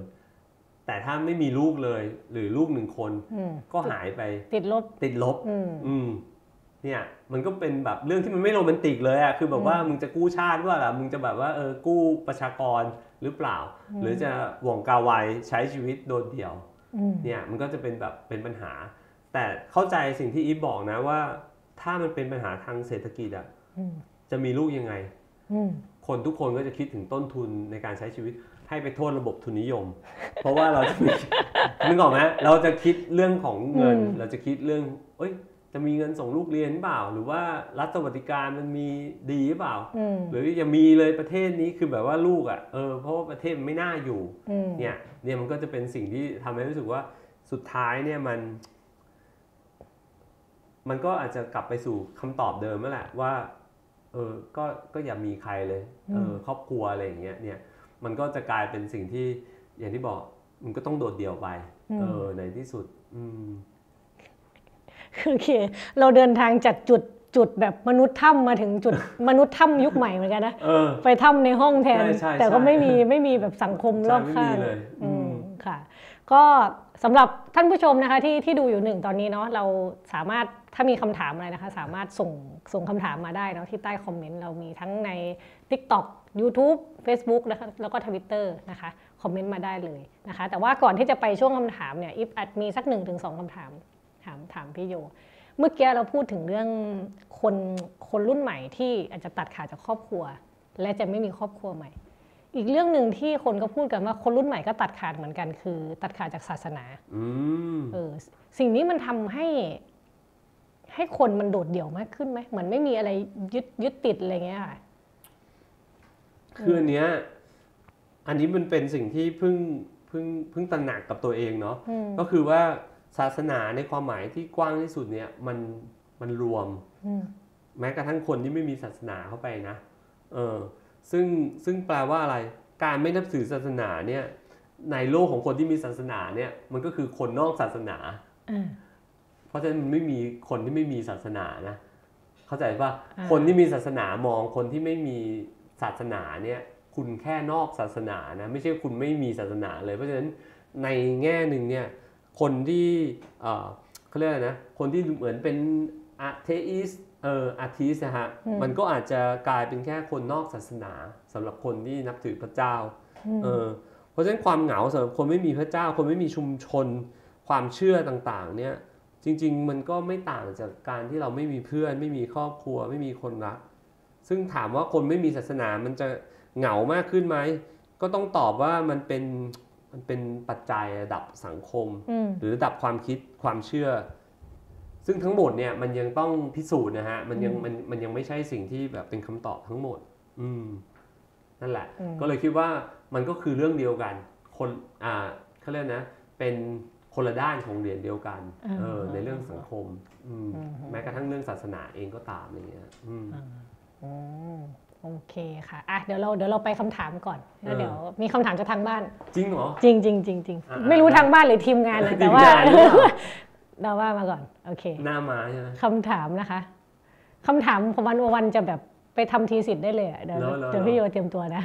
แต่ถ้าไม่มีลูกเลย หรือลูกหนึ่งคนอืมก็หายไปติดลบติดลบอืมอืมเนี่ยมันก็เป็นแบบเรื่องที่มันไม่โรแมนติกเลยอะคือแบบว่ามึงจะกู้ชาติว่าล่ะมึงจะแบบว่าเออกู้ประชากรหรือเปล่า หรือจะหว่องกาไวใช้ชีวิตโดดเดี่ยวอืมเนี่ยมันก็จะเป็นแบบเป็นปัญหา แต่เข้าใจสิ่งที่อีฟบอกนะว่า ถ้ามันเป็นปัญหาทางเศรษฐกิจอะอืมจะมีลูกยังไงอืมคนทุกคนก็จะคิดถึงต้นทุนในการใช้ชีวิตให้ไปโทษระบบทุนนิยม เพราะว่าเราจะมีนึกออกไหมเราจะคิดเรื่องของเงินอืมเราจะคิดเรื่อง เอ้ย จะมีเงินส่งลูกเรียนหรือเปล่า หรือว่ารัฐสวัสดิการมันมีดีหรือเปล่าอืมหรืออย่ามีเลยประเทศนี้คือแบบว่าลูกอะเออเพราะว่าประเทศมันไม่น่าอยู่อืมเนี่ยเนี่ยมันก็จะเป็นสิ่งที่ทำให้รู้สึกว่าสุดท้ายเนี่ยมัน มันก็อาจจะกลับไปสู่คำตอบเดิมนั่นแหละว่าเออก็ก็อย่ามีใครเลยเออครอบครัวอะไรอย่างเงี้ยเนี่ยมันก็จะกลายเป็นสิ่งที่อย่างที่บอกมันก็ต้องโดดเดี่ยวไปเออในที่สุดอืมโอเค เราเดินทางจากจุดจุดแบบมนุษย์ถ้ำมาถึงจุดมนุษย์ถ้ำยุคใหม่เหมือนกันนะเออไปถ้ำในห้องแทนใช่ใช่แต่ก็ใช่ไม่มีไม่มีแบบสังคมรอบใช่ไม่ข้างมีเลยอือืมมค่ะ ก็สำหรับท่านผู้ชมนะคะที่ที่ดูอยู่หนึ่งตอนนี้เนาะเราสามารถ ถ้ามีคำถามอะไรนะคะ สามารถส่งส่งคำถามมาได้เนาะที่ใต้คอมเมนต์เรามีทั้งใน TikTok YouTube Facebook นะคะแล้วก็ Twitter นะคะคอมเมนต์มาได้เลยนะคะ แต่ว่าก่อนที่จะไปช่วงคำถามเนี่ยอิฟอาจมีสักหนึ่งถึงสองคำถามถามถามพี่โย เมื่อกี้เราพูดถึงเรื่องคนคนรุ่นใหม่ที่อาจจะตัดขาดจากครอบครัว และจะไม่มีครอบครัวใหม่ อีกเรื่องหนึ่งที่คนก็พูดกันว่าคนรุ่นใหม่ก็ตัดขาดเหมือนกัน คือ ตัดขาดจากศาสนาอืมเออสิ่งนี้มันทำให้ ให้คนมันโดดเดี่ยวมากขึ้นไหมเหมือนไม่มีอะไรยึดยึดติดอะไรเงี้ยค่ะคืออันเนี้ยอันนี้มันเป็นสิ่งที่เพิ่งเพิ่งเพิ่งตระหนักกับตัวเองเนาะอืมก็คือว่าศาสนาในความหมายที่กว้างที่สุดเนี่ยมันมันรวมอืมแม้กระทั่งคนที่ไม่มีศาสนาเข้าไปนะเออซึ่งซึ่งแปลว่าอะไรการไม่นับถือศาสนาเนี่ยในโลกของคนที่มีศาสนาเนี่ยมันก็คือคนนอกศาสนาอ่าเพ ราะฉะนั้นมันไม่มีคนที่ไม่มีศาสนานะ เข้าใจป่ะอ่าคนที่มีศาสนามองคนที่ไม่มีศาสนาเนี่ย คุณแค่นอกศาสนานะ ไม่ใช่คุณไม่มีศาสนาเลย เพราะฉะนั้นในแง่หนึ่งเนี่ย คนที่เอ่อเขาเรียกอะไรนะ คนที่เหมือนเป็นอาเทอิสเอออาทิสนะฮะ มันก็อาจจะกลายเป็นแค่คนนอกศาสนาสำหรับคนที่นับถือพระเจ้า เออ เพราะฉะนั้นความเหงาสำหรับคนไม่มีพระเจ้า คนไม่มีชุมชน ความเชื่อต่าง ๆ เนี่ย จริง ๆ มันก็ไม่ต่างจากการที่เราไม่มีเพื่อน ไม่มีครอบครัว ไม่มีคนรัก ซึ่งถามว่าคนไม่มีศาสนามันจะเหงามากขึ้นไหม ก็ต้องตอบว่ามันเป็นมันเป็นปัจจัยระดับสังคมอืมหรือระดับความคิดความเชื่อ ซึ่งทั้งหมดเนี่ยมันยังต้องพิสูจน์นะฮะมันยังมันมันยังไม่ใช่สิ่งที่แบบเป็นคำตอบทั้งหมด อืมนั่นแหละอืมก็เลยคิดว่ามันก็คือเรื่องเดียวกัน คนอ่าเขาเรียกนะ เป็น คนละด้านของเหรียญเดียวกันเออในเรื่องสังคมอืมแม้กระทั่งเรื่องศาสนาเองก็ตามอะไรเงี้ยอืมอืมโอเคค่ะอะเดี๋ยวเราเดี๋ยวเราไปคำถามก่อนแล้วเออเดี๋ยวมีคำถามจากทางบ้าน จริงเหรอจริงจริงจริงจริงอ่าไม่รู้ทางบ้านหรือทีมงานนะทีแต่มว่างานหรือเปล่าเราว่ามาก่อนโอเคหน้ามาใช่ไหมคำถามนะคะคำถามของวันวันจะแบบไปทำทีสิทธิ์ได้เลยอะเดี๋ยวแล้วแล้วเดี๋ยวพี่โยเตรียมตัวนะ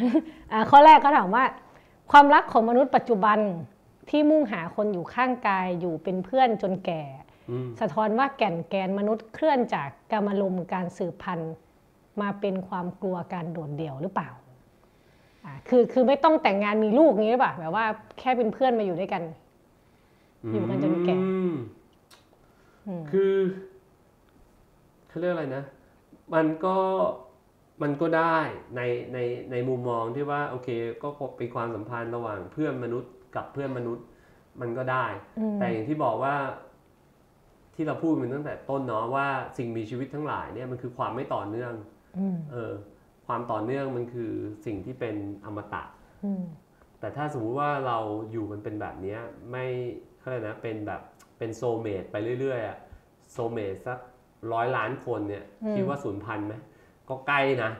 อ่าข้อแรกเขาถามว่า ความรักของมนุษย์ปัจจุบัน ที่มุ่งหาคนอยู่ข้างกายอยู่เป็นเพื่อนจนแก่อืมสะท้อนว่าแก่นแกนมนุษย์เคลื่อนจากกามารมณ์การสืบพันธุ์มาเป็นความกลัวการโดดเดี่ยวหรือเปล่าอ่าคือคือไม่ต้องแต่งงานมีลูกนี้หรือเปล่าแบบว่าแค่เป็นเพื่อนมาอยู่ด้วยกัน อยู่กันจนแก่อืมอืมคือเขาเรียกอะไรนะ มันก็มันก็ได้ในในในมุมมองที่ว่า โอเค ก็เป็นความสัมพันธ์ระหว่างเพื่อนมนุษย์ กับเพื่อนมนุษย์มันก็ได้อืมแต่อย่างที่บอกว่าที่เราพูดมันตั้งแต่ต้นเนาะว่าสิ่งมีชีวิตทั้งหลายเนี่ยมันคือความไม่ต่อเนื่องอืมเออคความต่อเนื่องมันคือสิ่งที่เป็นอมตะอืมแต่ถ้าสมมุติว่าเราอยู่มันเป็นแบบเนี้ยไม่เขาเรียกนะเป็นแบบเป็น soulmate ไปเรื่อยๆอะ soulmate สักร้อยล้านคนเนี่ยอืมคิดว่าสูญพันธุ์ไหมก็ใกล้นะ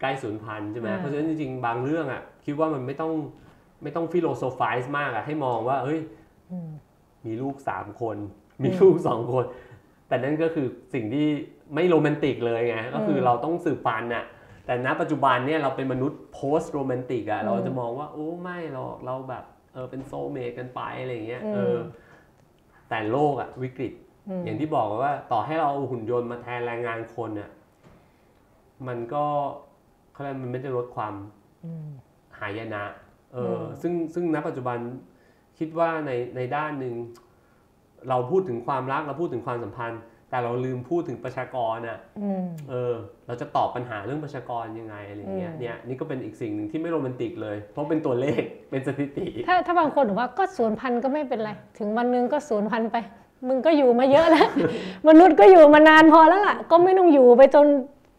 ใกล้สูญพันธุ์ใช่ไหมอ่าเพราะฉะนั้นจริงๆบางเรื่องอะคิดว่ามันไม่ต้อง ไม่ต้อง philosophize มากอะให้มองว่าเฮ้ยอืมมีลูกสามคน มีลูกสองคน แต่นั่นก็คือสิ่งที่ไม่โรแมนติกเลยไงก็คือเราต้องสืบพันธุ์น่ะแต่ณปัจจุบันเนี่ยเราเป็นมนุษย์ post-romantic อะเราจะมองว่า โอ้ไม่หรอกเราแบบเออเป็นโซลเมทกันไปอะไรอย่างเงี้ยเออแต่โลกอะวิกฤตอืมอย่างที่บอกว่าต่อให้เราเอาหุ่นยนต์มาแทนแรงงานคนเนี่ยมันก็เขาเรียกมันไม่ได้ลดความอืมหายนะ เอออมซึ่งซึ่งณปัจจุบันคิดว่าในในด้านหนึ่งเราพูดถึงความรักเราพูดถึงความสัมพันธ์ แต่เราลืมพูดถึงประชากรน่ะอืมเออ เราจะตอบปัญหาเรื่องประชากรยังไงอะไรอย่างเงี้ยอืมเนี่ยนี่ก็เป็นอีกสิ่งหนึ่งที่ไม่โรแมนติกเลย เพราะเป็นตัวเลขเป็นสถิติ ถ้าถ้าบางคนบอกว่าก็ศูนย์พันก็ไม่เป็นไร ถึงวันหนึงก็ศูนย์พันไปมึงก็อยู่มาเยอะแล้ว มนุษย์ก็อยู่มานานพอแล้วล่ะ ก็ไม่ต้องอยู่ไปจน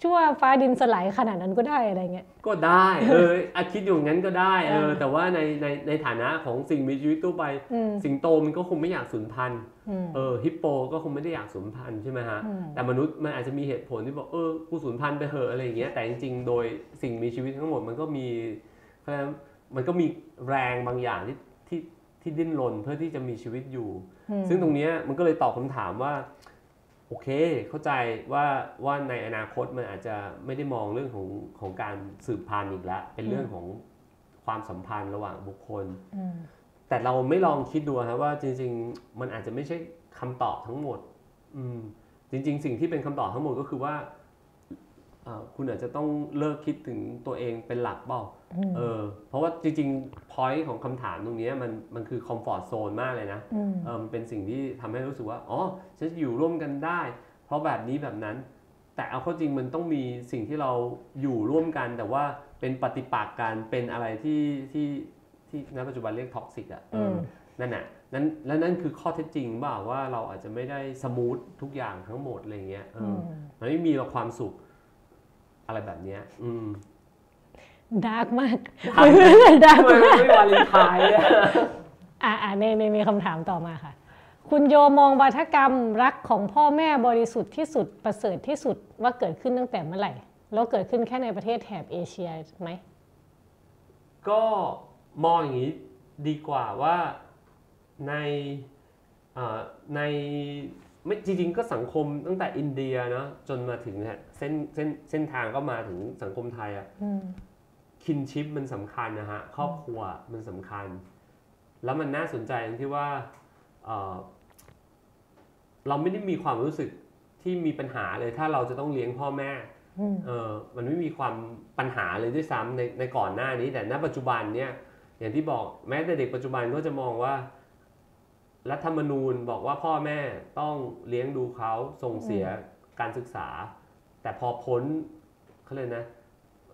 ชั่วฟ้าดินสลายขนาดนั้นก็ได้อะไรเงี้ยก็ได้เอออาคิดอยู่งั้นก็ได้เออเออแต่ว่าในในในฐานะของสิ่งมีชีวิตทั่วไปอืมสิงโตมันก็คงไม่อยากสูญพันธุ์อืมเออฮิปโปก็คงไม่ได้อยากสูญพันธุ์ใช่ไหมฮะอืมแต่มนุษย์มันอาจจะมีเหตุผลที่บอกเออกูสูญพันธุ์ไปเหอะอะไรอย่างเงี้ยแต่จริงๆโดยสิ่งมีชีวิตทั้งหมดมันก็มีเพราะฉะนั้นมันก็มีแรงบางอย่างที่ที่ที่ดิ้นรนเพื่อที่จะมีชีวิตอยู่อืมซึ่งตรงเนี้ยมันก็เลยตอบคำถามว่า โอเค เข้าใจว่าว่าในอนาคตมันอาจจะไม่ได้มองเรื่องของของการสืบพันธุ์อีกแล้วเป็นเรื่องของความสัมพันธ์ระหว่างบุคคลอืมแต่เราไม่ลองคิดดูครับว่าจริง ๆ มันอาจจะไม่ใช่คำตอบทั้งหมด อืมจริง ๆ สิ่งที่เป็นคำตอบทั้งหมดก็คือว่าเอ่อ คุณอาจจะต้องเลิกคิดถึงตัวเองเป็นหลักเปล่าอืมเออเพราะว่าจริงๆ point ของคำถามตรงเนี้ยมันมันคือคอมฟอร์ z โซนมากเลยนะอืมเออมันเป็นสิ่งที่ทำให้รู้สึกว่าอ๋อฉันจะอยู่ร่วมกันได้ เพราะแบบนี้แบบนั้น แต่เอาเข้าจริงมันต้องมีสิ่งที่เราอยู่ร่วมกัน แต่ว่าเป็นปฏิปักษ์กันเป็นอะไรที่ที่ที่ณปัจจุบันเรียก toxic อะเอออมนั่นน่ะนั้นและนั่นคือข้อเท็จจริงเปล่าว่าเราอาจจะไม่ได้ smooth ทุกอย่างทั้งหมดอะไรเงี้ยเอออมันไม่มีเราความสุข อะไรแบบเนี้ย อืม dark มาก dark dark ทำไมมากไม่วาเลนไทน์อะอ่าอ่าในในมีคำถามต่อมาค่ะ คุณโยมองวาทกรรมรักของพ่อแม่บริสุทธิ์ที่สุดประเสริฐที่สุดว่าเกิดขึ้นตั้งแต่เมื่อไหร่ แล้วเกิดขึ้นแค่ในประเทศแถบเอเชียไหม ก็มองอย่างนี้ดีกว่าว่าในเอ่อในไม่จริงๆก็สังคมตั้งแต่อินเดียเนาะจนมาถึงเนี่ยเส้นเส้นเส้นทางก็มาถึงสังคมไทยอะอืมคินชิปมันสำคัญนะฮะครอบครัวมันสำคัญ แล้วมันน่าสนใจตรงที่ว่าเอ่อเราไม่ได้มีความรู้สึกที่มีปัญหาเลยถ้าเราจะต้องเลี้ยงพ่อแม่อืมเออมันไม่มีความปัญหาเลยด้วยซ้ำในในก่อนหน้านี้ แต่ณปัจจุบันเนี่ยอย่างที่บอกแม้แต่เด็กปัจจุบันก็จะมองว่ารัฐธรรมนูญบอกว่าพ่อแม่ต้องเลี้ยงดูเขาส่งเสียการศึกษา แต่พอพ้นเขาเลยกนะ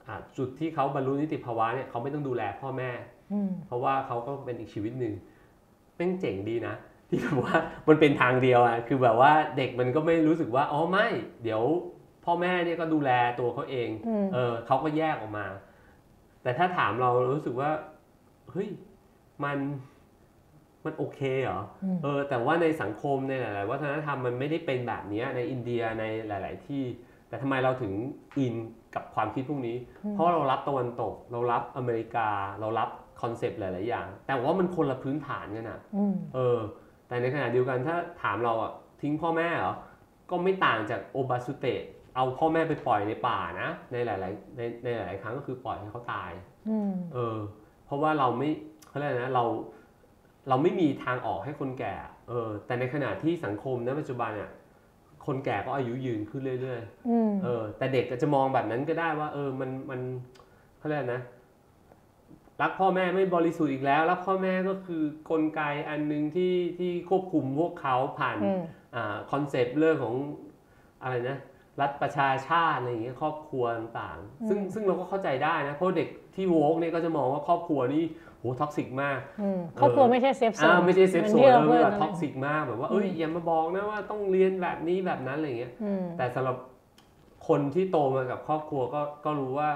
อ่าจุดที่เขาบรรลุนิติภาวะเนี่ยเขาไม่ต้องดูแลพ่อแม่อืมเพราะว่าเขาก็เป็นอีกชีวิตหนึ่งแม่งเจ๋งดีนะ ที่แบบว่ามันเป็นทางเดียวอะคือแบบว่าเด็กมันก็ไม่รู้สึกว่าอ๋อไม่ เดี๋ยวพ่อแม่เนี่ยก็ดูแลตัวเขาเองอืมเออเขาก็แยกออกมา แต่ถ้าถามเราเรารู้สึกว่าเฮ้ยมันมันโอเคเหรออืมเออแต่ว่าในสังคมในหลาย ๆ วัฒนธรรมมันไม่ได้เป็นแบบเนี้ยในอินเดียในหลาย ๆ ที่ แต่ทำไมเราถึงอินกับความคิดพวกนี้ เพราะเรารับตะวันตก เรารับอเมริกา เรารับคอนเซปต์หลาย ๆ อย่าง แต่ว่ามันคนละพื้นฐานกันอะอืมเออ แต่ในขณะเดียวกันถ้าถามเราอะทิ้งพ่อแม่เหรอ ก็ไม่ต่างจากโอบาสุเตะเอาพ่อแม่ไปปล่อยในป่านะ ในหลาย ๆ ในในหลาย ๆ ครั้งก็คือปล่อยให้เขาตายอืมเออ เพราะว่าเราไม่เขาเรียกอะไรนะเราเราไม่มีทางออกให้คนแก่ เออ แต่ในขณะที่สังคมณปัจจุบันเนี่ย คนแก่ก็อายุยืนขึ้นเรื่อยๆอืมเออ แต่เด็กก็จะมองแบบนั้นก็ได้ว่า เออ มันมันเขาเรียกนะรักพ่อแม่ไม่บริสุทธิ์อีกแล้ว รักพ่อแม่ก็คือกลไกอันหนึ่งที่ที่ควบคุมพวกเขาผ่านอืมอ่า concept เรื่องของอะไรนะ รัฐประชาชาติอะไรอย่างเงี้ยครอบครัวต่างๆ ซึ่งซึ่งเราก็เข้าใจได้นะ เพราะเด็กที่ woke เนี่ยก็จะมองว่าครอบครัวนี่ โห toxic มากอืมครอบครัวไม่ใช่ safe zone อ่าไม่ใช่ safe zone เซฟโซหมือนที่เราพูดแบบนั่นแหละ toxic มากแบบว่าเอ้ยอย่ามาบอกนะว่าต้องเรียนแบบนี้แบบนั้นอะไรเงี้ยอืมแต่สำหรับคคนที่โตมากับครอบครัวก็ก็รู้ว่า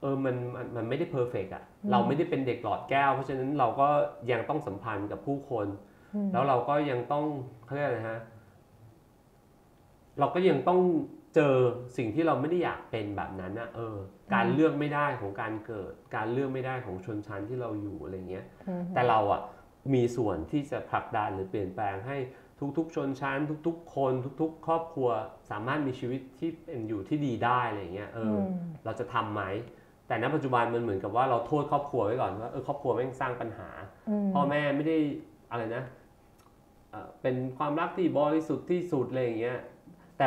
เออมันมันมันไม่ได้เพอร์เฟกอะเราไม่ได้เป็นเด็กหลอดแก้ว เพราะฉะนั้นเราก็ยังต้องสัมพันธ์กับผู้คนอืมแล้วเราก็ยังต้องเขาเรียกอะไรนะฮะเราก็ยังต้องเจอสิ่งที่เราไม่ได้อยากเป็นแบบนั้นนะเออ การเลือกไม่ได้ของการเกิด การเลือกไม่ได้ของชนชั้นที่เราอยู่อะไรเงี้ยอืมแต่เราอะมีส่วนที่จะผลักดันหรือเปลี่ยนแปลงให้ทุกๆ ชนชั้น ทุก ๆ คน ทุก ๆ ครอบครัวสามารถมีชีวิตที่เป็นอยู่ที่ดีได้อะไรเงี้ยเอออมเราจะทำไหมแต่ณปัจจุบันมันเหมือนกับว่าเราโทษครอบครัวไว้ก่อนว่าเออครอบครัวแม่งสร้างปัญหาอืมพ่อแม่ไม่ได้อะไรนะเอ่อเป็นความรักที่บริสุทธิ์ที่สุดอะไรอย่างเงี้ยแต่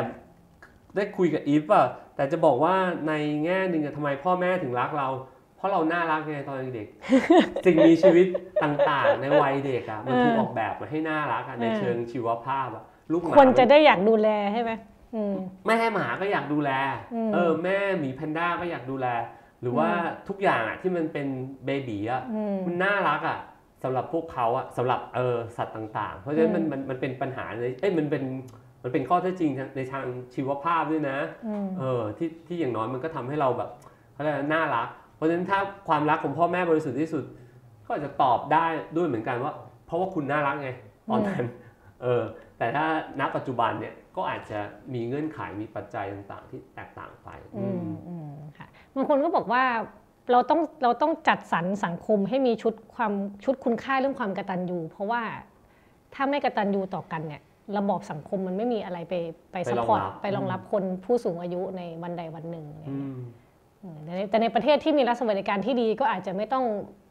ได้คุยกับอีฟอะแต่จะบอกว่าในแง่หนึ่งอะทำไมพ่อแม่ถึงรักเรา เพราะเราน่ารักไงตอนเด็กๆสิ่งมีชีวิตต่างๆ ในวัยเด็กอะมันถูกออกแบบมาให้น่ารักอะในเชิงชีวภาพอะลูกหมาคนจะได้อยากดูแลใช่ไหมอืมแม่หมาก็อยากดูแลอืมเออแม่หมีแพนด้าก็อยากดูแล หรือว่าทุกอย่างอะที่มันเป็นเบบีอะอืมมันน่ารักอะสำหรับพวกเขาอะสำหรับเออสัตว์ต่าง ๆ เพราะฉะนั้นมันอืมมันมันเป็นปัญหาในเอ้ยมันเป็น มันเป็นข้อเท็จจริงในทางชีวภาพด้วยนะอืมเออที่ที่อย่างน้อยมันก็ทำให้เราแบบเขาเรียกอะไรน่ารัก เพราะฉะนั้นถ้าความรักของพ่อแม่บริสุทธิ์ที่สุด ก็อาจจะตอบได้ด้วยเหมือนกันว่า เพราะว่าคุณน่ารักไงตอนนั้นเออแต่ถ้าณปัจจุบันเนี่ยก็อาจจะมีเงื่อนไขมีปัจจัยต่างๆ ที่แตกต่างไปอืมอืมค่ะบางคนก็บอกว่าเราต้องเราต้องจัดสรรสังคมให้มีชุดความชุดคุณค่าเรื่องความกตัญญูเพราะว่าถ้าไม่กตัญญูต่อกันเนี่ย ระบอบสังคมมันไม่มีอะไรไปไปไปซัพรองพอร์ตรับไปรองรับคนผู้สูงอายุในวันใดวันหนึ่งอะไรอืเงี้ยมอืมแต่ในแต่ในประเทศที่มีรัฐสวัสดิการที่ดีก็อาจจะไม่ต้อง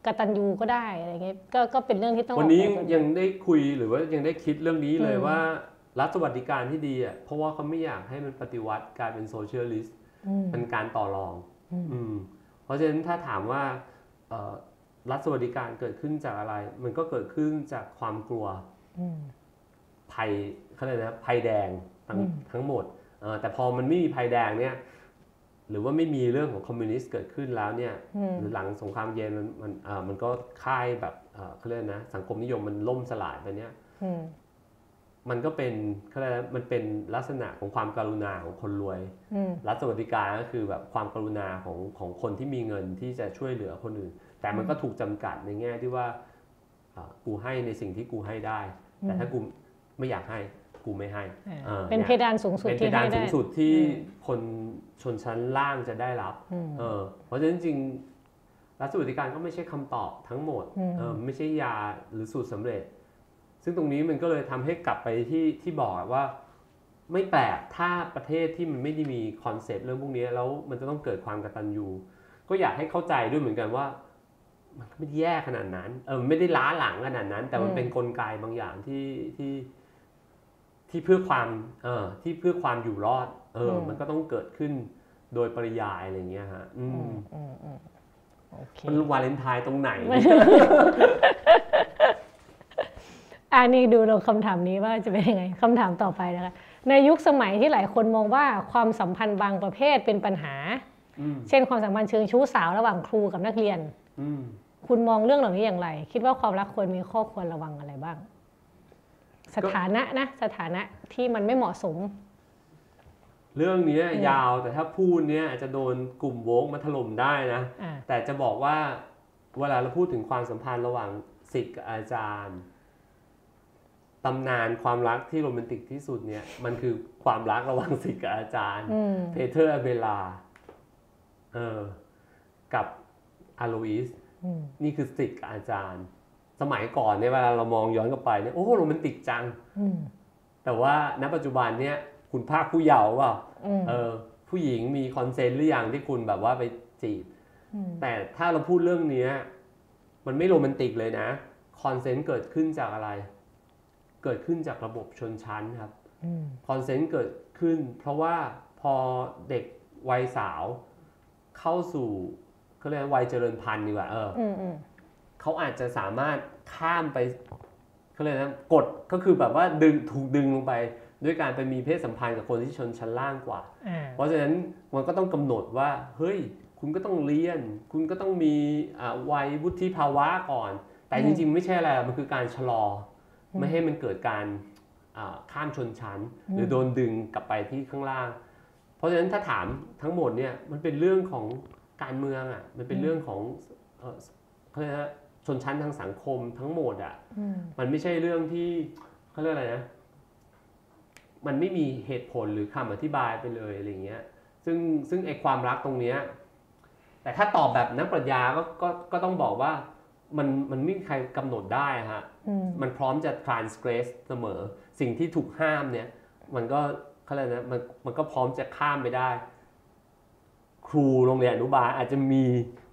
กตัญญูก็ได้อะไรเงี้ยก็ก็เป็นเรื่องที่ต้องวันนี้ออกแบบยังได้คุยหรือว่ายังได้คิดเรื่องนี้เลยอืมว่ารัฐสวัสดิการที่ดีอะเพราะว่าเขาไม่อยากให้มันปฏิวัติกลายเป็นโซเชียลิสต์อืมเป็นการต่อรองอืมอืมเพราะฉะนั้นถ้าถามว่าเอ่อรัฐสวัสดิการเกิดขึ้นจากอะไร มันก็เกิดขึ้นจากความกลัวอืม ภัยเขาเรียกนะภัยแดงทั้งอืมทั้งหมดเอ่อแต่พอมันไม่มีภัยแดงเนี่ยหรือว่าไม่มีเรื่องของคอมมิวนิสต์เกิดขึ้นแล้วเนี่ยอืมหรือหลังสงครามเย็นมันมันเอ่อมันก็ค่ายแบบเอ่อเขาเรียกนะสังคมนิยมมันล่มสลายไปเนี่ยอืมมันก็เป็นเขาเรียกนะมันเป็นลักษณะของความการุณาของคนรวยอืมรัฐสวัสดิการก็คือแบบความกรุณาของของคนที่มีเงินที่จะช่วยเหลือคนอื่น แต่มันก็ถูกจำกัดในแง่ที่ว่าอ่ากูให้ในสิ่งที่กูให้ได้ แต่ถ้ากู ไม่อยากให้กูไม่ให้อ่าออเป็นเพยดานสูงสุดเป็นเพที่ดานให้สูได้งสุดที่อืมคนชนชั้นล่างจะได้รับอืมเออเพราะฉะนั้นจริงๆรัฐสวัสดิการก็ไม่ใช่คำตอบทั้งหมดอืมเออไม่ใช่ยาหรือสูตรสำเร็จ ซึ่งตรงนี้มันก็เลยทำให้กลับไปที่ที่บอกว่า ไม่แปลกถ้าประเทศที่มันไม่ได้มีคอนเซปต์เรื่องพวกนี้แล้วมันจะต้องเกิดความกตัญญูก็อยากให้เข้าใจด้วยเหมือนกันว่า มันก็ไม่ได้แย่ขนาดนั้นเออมันไม่ได้ล้าหลังขนาดนั้น แต่มันอืมเป็นกลไกบางอย่างที่ที่ ที่เพื่อความเออที่เพื่อความอยู่รอด เอออมมันก็ต้องเกิดขึ้นโดยปริยายอะไรอย่างเงี้ยฮะอือืมมอืมอืมโอเคมันวาเลนไทน์ตรงไหน อันนี้ดูลงคำถามนี้ว่าจะเป็นยังไงคำถามต่อไปนะคะ ในยุคสมัยที่หลายคนมองว่าความสัมพันธ์บางประเภทเป็นปัญหาอืมเช่นความสัมพันธ์เชิงชู้สาวระหว่างครูกับนักเรียนอืมคุณมองเรื่องเหล่านี้อย่างไร คิดว่าความรักควรมีข้อควรระวังอะไรบ้าง สถานะนะสถานะที่มันไม่เหมาะสม เรื่องเนี้ยอืมยาวแต่ถ้าพูดเนี้ยอาจจะโดนกลุ่ม woke มาถล่มได้นะอ่าแต่จะบอกว่าเวลาเราพูดถึงความสัมพันธ์ระหว่างศิษย์กับอาจารย์ตำนานความรักที่โรแมนติกที่สุดเนี่ยมันคือความรักระหว่างศิษย์กับอาจารย์อืมเพเทอร์อเบลาร์ดเออกับเอโลอิสอืมนี่คือศิษย์กับอาจารย์ สมัยก่อนเนี่ยเวลาเรามองย้อนกลับไปเนี่ยโอ้โรแมนติกจังอืมแต่ว่าณปัจจุบันเนี่ยคุณพรากผู้เยาว์เปล่าอืมเออผู้หญิงมี consent หรือยังที่คุณแบบว่าไปจีบมแต่ถ้าเราพูดเรื่องเนี้ยมันไม่โรแมนติกเลยนะ consent เกิดขึ้นจากอะไร เกิดขึ้นจากระบบชนชั้นครับอืม consent เกิดขึ้น เพราะว่าพอเด็กวัยสาวเข้าสู่เขาเรียกว่าวัยเจริญพันธุ์ดีกว่าเอออืมอืม เขาอาจจะสามารถข้ามไปเขาเรียกนะกดก็คือแบบว่าดึงถูกดึงลงไปด้วยการไปมีเพศสัมพันธ์กับคนที่ชนชั้นล่างกว่าอ่าเพราะฉะนั้นมันก็ต้องกำหนดว่าเฮ้ยคุณก็ต้องเรียน คุณก็ต้องมีอ่าวัยวุฒิภาวะก่อน แต่อืมจริงๆ ไม่ใช่อะไร มันคือการชะลออมไม่ให้มันเกิดการอ่าข้ามชนชั้น หรือโดนดึงกลับไปที่ข้างล่าง เพราะฉะนั้นถ้าถามทั้งหมดเนี่ยมันเป็นเรื่องของการเมืองอะ มันเป็นเรื่องของเอ่อเขาเรียกว่า ชนชั้นทางสังคมทั้งหมดอะอืมมันไม่ใช่เรื่องที่เขาเรียกอะไรนะ มันไม่มีเหตุผลหรือคำอธิบายไปเลยอะไรเงี้ย ซึ่งซึ่งไอความรักตรงเนี้ยแต่ถ้าตอบแบบนักปรัชญาก็ก็ก็ต้องบอกว่ามันมันไม่มีใครกำหนดได้อะฮะอืมมันพร้อมจะ transgress เสมอ สิ่งที่ถูกห้ามเนี่ย มันก็เขาเรียกนะมันมันก็พร้อมจะข้ามไปได้ ครูโรงเรียนอนุบาลอาจจะมี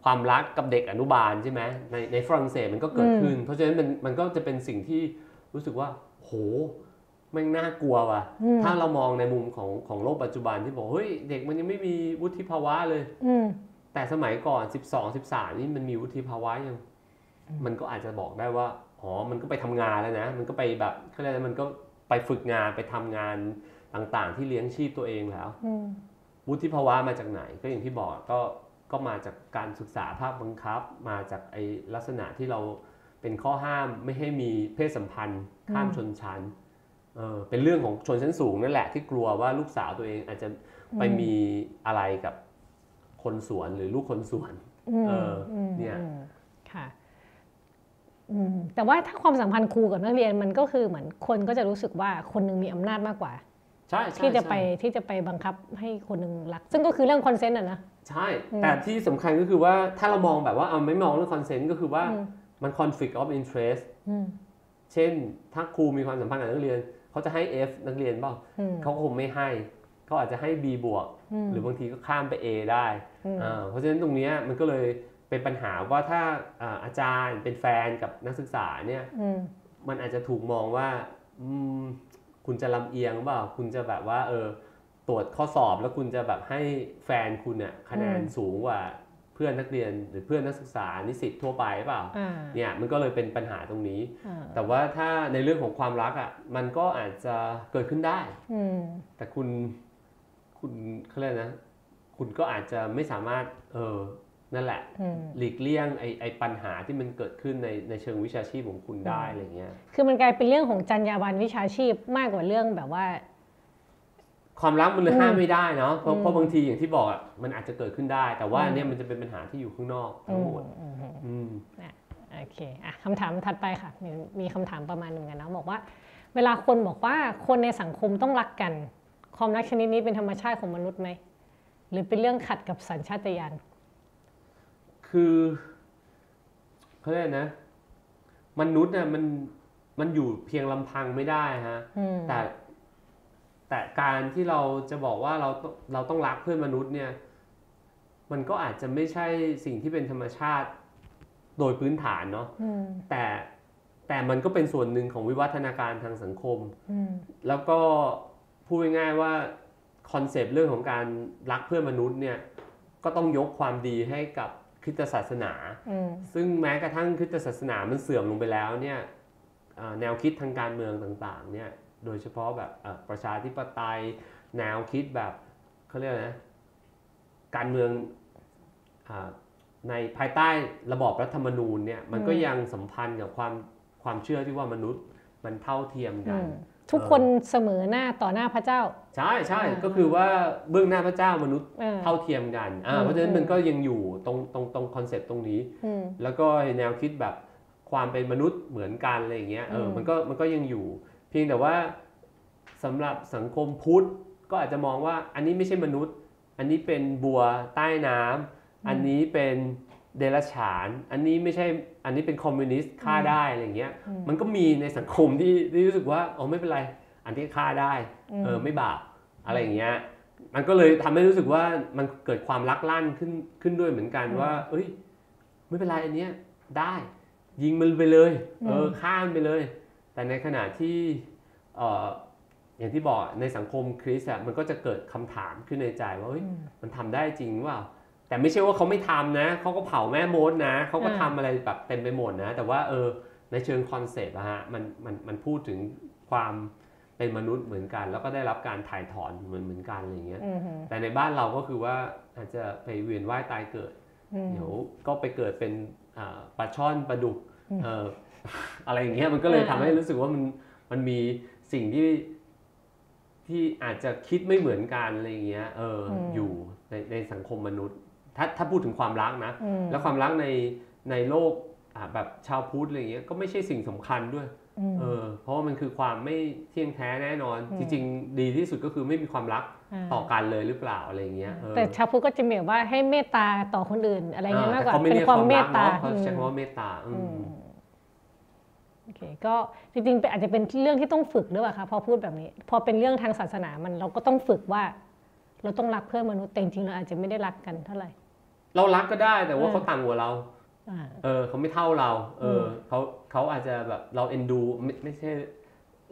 ความรักกับเด็กอนุบาลใช่ไหมในในฝรั่งเศสมันก็เกิดขึ้น เพราะฉะนั้นมันมันก็จะเป็นสิ่งที่รู้สึกว่า โหแม่งน่ากลัวว่ะอืมถ้าเรามองในมุมของของโลกปัจจุบันที่บอกเฮ้ยเด็กมันยังไม่มีวุฒิภาวะเลยอืมแต่สมัยก่อน 12 13 นี่มันมีวุฒิภาวะยัง มันก็อาจจะบอกได้ว่าอ๋อมันก็ไปทำงานแล้วนะ มันก็ไปแบบเขาเรียกอะไรมันก็ไปฝึกงานไปทำงานต่างๆ ที่เลี้ยงชีพตัวเองแล้วอืมวุฒิภาวะมาจากไหน ก็อย่างที่บอกก็ ก็มาจากการศึกษาภาคบังคับ มาจากไอลักษณะที่เราเป็นข้อห้ามไม่ให้มีเพศสัมพันธ์ข้ามชนชั้นเออเป็นเรื่องของชนชั้นสูงนั่นแหละที่กลัวว่าลูกสาวตัวเองอาจจะไปมีอะไรกับคนสวนหรือลูกคนสวนอืมเอออืมเนี่ยอืมค่ะอืมแต่ว่าถ้าความสัมพันธ์ครูกับนักเรียนมันก็คือเหมือนคนก็จะรู้สึกว่าคนหนึงมีอำนาจมากกว่า ใช่ใช่ที่จะไปใช่ที่จะไปบังคับให้คนหนึ่งรัก ซึ่งก็คือเรื่อง consent อะนะใช่ แต่ที่สำคัญก็คือว่าถ้าเรามองแบบว่าเอาไม่มองเรื่อง consent ก็คือว่าอืมมัน conflict of interest อืมเช่นถ้าครูมีความสัมพันธ์กับนักเรียนเขาจะให้ F นักเรียนเปล่าอืมเขาคงไม่ให้เขาอาจจะให้ B บวกอืมหรือบางทีก็ข้ามไป A ได้อืมอ่าเพราะฉะนั้นตรงเนี้ยมันก็เลยเป็นปัญหาว่าถ้าอ่าอาจารย์เป็นแฟนกับนักศึกษาเนี่ยอืมมันอาจจะถูกมองว่าอืม คุณจะลำเอียงเปล่าคุณจะแบบว่าเออตรวจข้อสอบแล้วคุณจะแบบให้แฟนคุณเนี่ยคะแนนอืมสูงกว่าเพื่อนนักเรียนหรือเพื่อนนักศึกษานิสิตทั่วไปเปล่าอ่าเนี่ยมันก็เลยเป็นปัญหาตรงนี้อ่าแต่ว่าถ้าในเรื่องของความรักอะมันก็อาจจะเกิดขึ้นได้อืมแต่คุณคุณเขาเรียกนะ คุณก็อาจจะไม่สามารถเออ นั่นแหละอืมหลีกเลี่ยงไอ้ไอ้ปัญหาที่มันเกิดขึ้นในในเชิงวิชาชีพของคุณได้อะไรเงี้ย คือมันกลายเป็นเรื่องของจรรยาบรรณวิชาชีพมากกว่าเรื่องแบบว่า ความรักมันเลยอืมห้ามไม่ได้เนาะเพราะอืมเพราะบางทีอย่างที่บอกอะมันอาจจะเกิดขึ้นได้ แต่ว่าอืมเนี่ยมันจะเป็นปัญหาที่อยู่ข้างนอกทั้งหมดอืมอืมอืมโอเคอะคำถามถัดไปค่ะ มีมีคำถามประมาณหนึ่งกันนะบอกว่า เวลาคนบอกว่าคนในสังคมต้องรักกัน ความรักชนิดนี้เป็นธรรมชาติของมนุษย์ไหมหรือเป็นเรื่องขัดกับสัญชาตญาณ คือเขาเรียกนะ มนุษย์เนี่ยมันมันอยู่เพียงลำพังไม่ได้ฮะอืมแต่แต่การที่เราจะบอกว่าเราต้องเราต้องรักเพื่อนมนุษย์เนี่ย มันก็อาจจะไม่ใช่สิ่งที่เป็นธรรมชาติโดยพื้นฐานเนาะอืมแต่แต่มันก็เป็นส่วนหนึ่งของวิวัฒนาการทางสังคมอืมแล้วก็พูดง่ายๆว่าคอนเซปต์เรื่องของการรักเพื่อนมนุษย์เนี่ย ก็ต้องยกความดีให้กับ คริสตศาสนาอืมซึ่งแม้กระทั่งคริสตศาสนามันเสื่อมลงไปแล้วเนี่ยเอ่อแนวคิดทางการเมืองต่างๆเนี่ยโดยเฉพาะแบบเอ่อประชาธิปไตยแนวคิดแบบเขาเรียกอะไรนะการเมืองอาในภายใต้ระบอบรัฐธรรมนูญเนี่ยมันก็อืมยังสัมพันธ์กับความความเชื่อที่ว่ามนุษย์มันเท่าเทียมอืกันม ทุกคนเสมอหน้าต่อหน้าพระเจ้า ใช่ใช่อ่าก็คือว่าเบื้องหน้าพระเจ้ามนุษย์เออเท่าเทียมกันอ่าอืมเพราะฉะนั้นอืมมันก็ยังอยู่ตรงตรงตรง concept ตรงนี้อืมแล้วก็แนวคิดแบบความเป็นมนุษย์เหมือนกันอะไรอย่างเงี้ยเอออมมันก็มันก็ยังอยู่ เพียงแต่ว่าสำหรับสังคมพุทธก็อาจจะมองว่าอันนี้ไม่ใช่มนุษย์ อันนี้เป็นบัวใต้น้ำอันนี้เป็น เดรัจฉาน อันนี้ไม่ใช่อันนี้เป็นคอมมิวนิสต์ฆ่าได้อะไรอย่างเงี้ยอืมมันก็มีในสังคมที่ที่รู้สึกว่าอ๋อไม่เป็นไร อันที่ฆ่าได้อืมเออไม่บาปอะไรอย่างเงี้ยมันก็เลยทำให้รู้สึกว่ามันเกิดความลักลั่นขึ้นขึ้นด้วยเหมือนกันว่า เอ้ย ไม่เป็นไรอันเนี้ยได้ ยิงมันไปเลย เออฆ่ามันไปเลย แต่ในขณะที่เอ่ออย่างที่บอกในสังคมคริสต์อะมันก็จะเกิดคำถามขึ้นในใจว่าเฮ้ยอืมมันทำได้จริงเปล่า แต่ไม่ใช่ว่าเขาไม่ทำนะ เขาก็เผาแม่มดนะ เขาก็อ่าทำอะไรแบบเต็มไปหมดนะ แต่ว่าเออในเชิงคอนเซปต์อะฮะมันมันมันพูดถึงความเป็นมนุษย์เหมือนกัน แล้วก็ได้รับการถ่ายถอนเหมือนเหมือนกันอะไรอย่างเงี้ยอืมแต่ในบ้านเราก็คือว่าอาจจะไปเวียนว่ายตายเกิดอืมเดี๋ยวก็ไปเกิดเป็นอ่าปลาช่อนปลาดุกอืมเอ่ออะไรอย่างเงี้ยมันก็เลยอ่าทำให้รู้สึกว่ามันมันมีสิ่งที่ที่อาจจะคิดไม่เหมือนกันอะไรอย่างเงี้ยเอออมอยู่ในในสังคมมนุษย์ ถ้าถ้าพูดถึงความรักนะอืมแล้วความรักในในโลกอ่าแบบชาวพุทธอะไรเงี้ยก็ไม่ใช่สิ่งสำคัญด้วยอืมเออเพราะว่ามันคือความไม่เที่ยงแท้แน่นอนอืมจริงๆ ดีที่สุดก็คือไม่มีความรักาต่อกันเลยหรือเปล่าอะไรเงี้ยเออแต่ชาวพุทธก็จะมีแบบว่าให้เมตตาต่อคนอื่นอะไรเงี้ยอ่มากกว่าแต่ขไเป็นรียความเมตตารักเนอะเขาใช้อืมคำว่าเมตตาอืมอืมโอเคก็จริงๆเป็นอาจจะเป็นเรื่องที่ต้องฝึกด้วยป่ะคะพอพูดแบบนี้ พอเป็นเรื่องทางศาสนามันเราก็ต้องฝึกว่า เราต้องรักเพื่อนมนุษย์แต่จริงๆเราอาจจะไม่ได้รักกันเท่าไหร่ เรารักก็ได้แต่ว่าเออเขาต่างกว่าเราอ่าเออเขาไม่เท่าเรา เอออมเขาเขาอาจจะแบบเราเอ็นดูไม่ไม่ใช่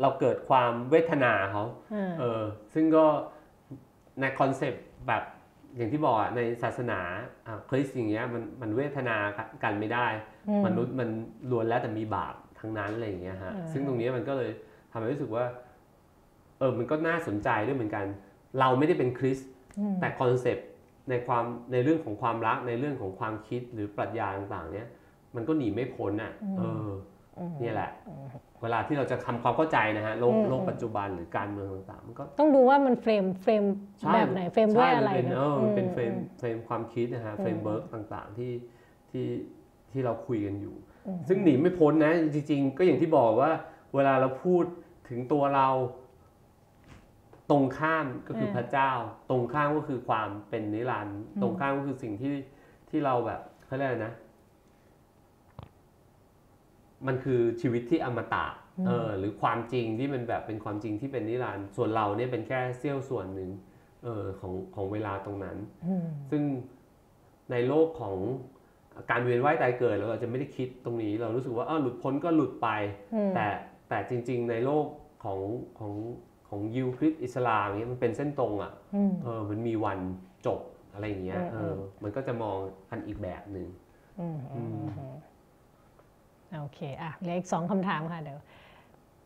เราเกิดความเวทนาเขาอ่าเออ ซึ่งก็ใน concept แบบอย่างที่บอกอะในศาสนาอะคริสต์อย่างเงี้ยมันมันเวทนากันไม่ได้อืมมนุษย์มันล้วนแล้วแต่มีบาปทั้งนั้นอะไรอย่างเงี้ยฮะเออซึ่งตรงนี้มันก็เลยทำให้รู้สึกว่า เออมันก็น่าสนใจด้วยเหมือนกัน เราไม่ได้เป็นคริสต์อืมแต่ concept ในความในเรื่องของความรักในเรื่องของความคิดหรือปรัชญาต่างๆ เนี้ยมันก็หนีไม่พ้นอะเอออมเนี่ยแหละ เวลาที่เราจะทำความเข้าใจนะฮะโลกอืมโลกปัจจุบันหรือการเมืองต่างๆ มันก็ต้องดูว่ามัน frame frame ใช่แบบไหน frame ด้วยใช่อะไรมันเป็นนะเออมันเป็นอื frame อื frame ความคิดนะฮะอืม framework ต่างๆที่ที่ที่เราคุยกันอยู่อืมซึ่งหนีไม่พ้นนะจริงๆ ก็อย่างที่บอกว่า เวลาเราพูดถึงตัวเรา ตรงข้ามก็คือพระเจ้า ตรงข้ามก็คือความเป็นนิรันดร์ตรงข้ามก็คือสิ่งที่ที่เราแบบเขาเรียกอะไรนะ มันคือชีวิตที่อมตะเออหรือความจริงที่มันแบบเป็นความจริงที่เป็นนิรันดร์ส่วนเราเนี่ยเป็นแค่เสี้ยวส่วนหนึ่งเออของของเวลาตรงนั้นอืมซึ่งในโลกของการเวียนว่ายตายเกิดเราอาจจะไม่ได้คิดตรงนี้ เรารู้สึกว่าเออหลุดพ้นก็หลุดไปอืมแต่แต่จริง ๆ ในโลกของของ ของยิวคริสต์อิสลามเนี้ยมันเป็นเส้นตรงอะ่ะอืมเออมันมีวันจบอะไรอย่างเงี้ยอืมเออมันก็จะมองกันอีกแบบหนึ่งอืมอืมอืมโอเคอะเหลืออีกสองคำถามค่ะเดี๋ยว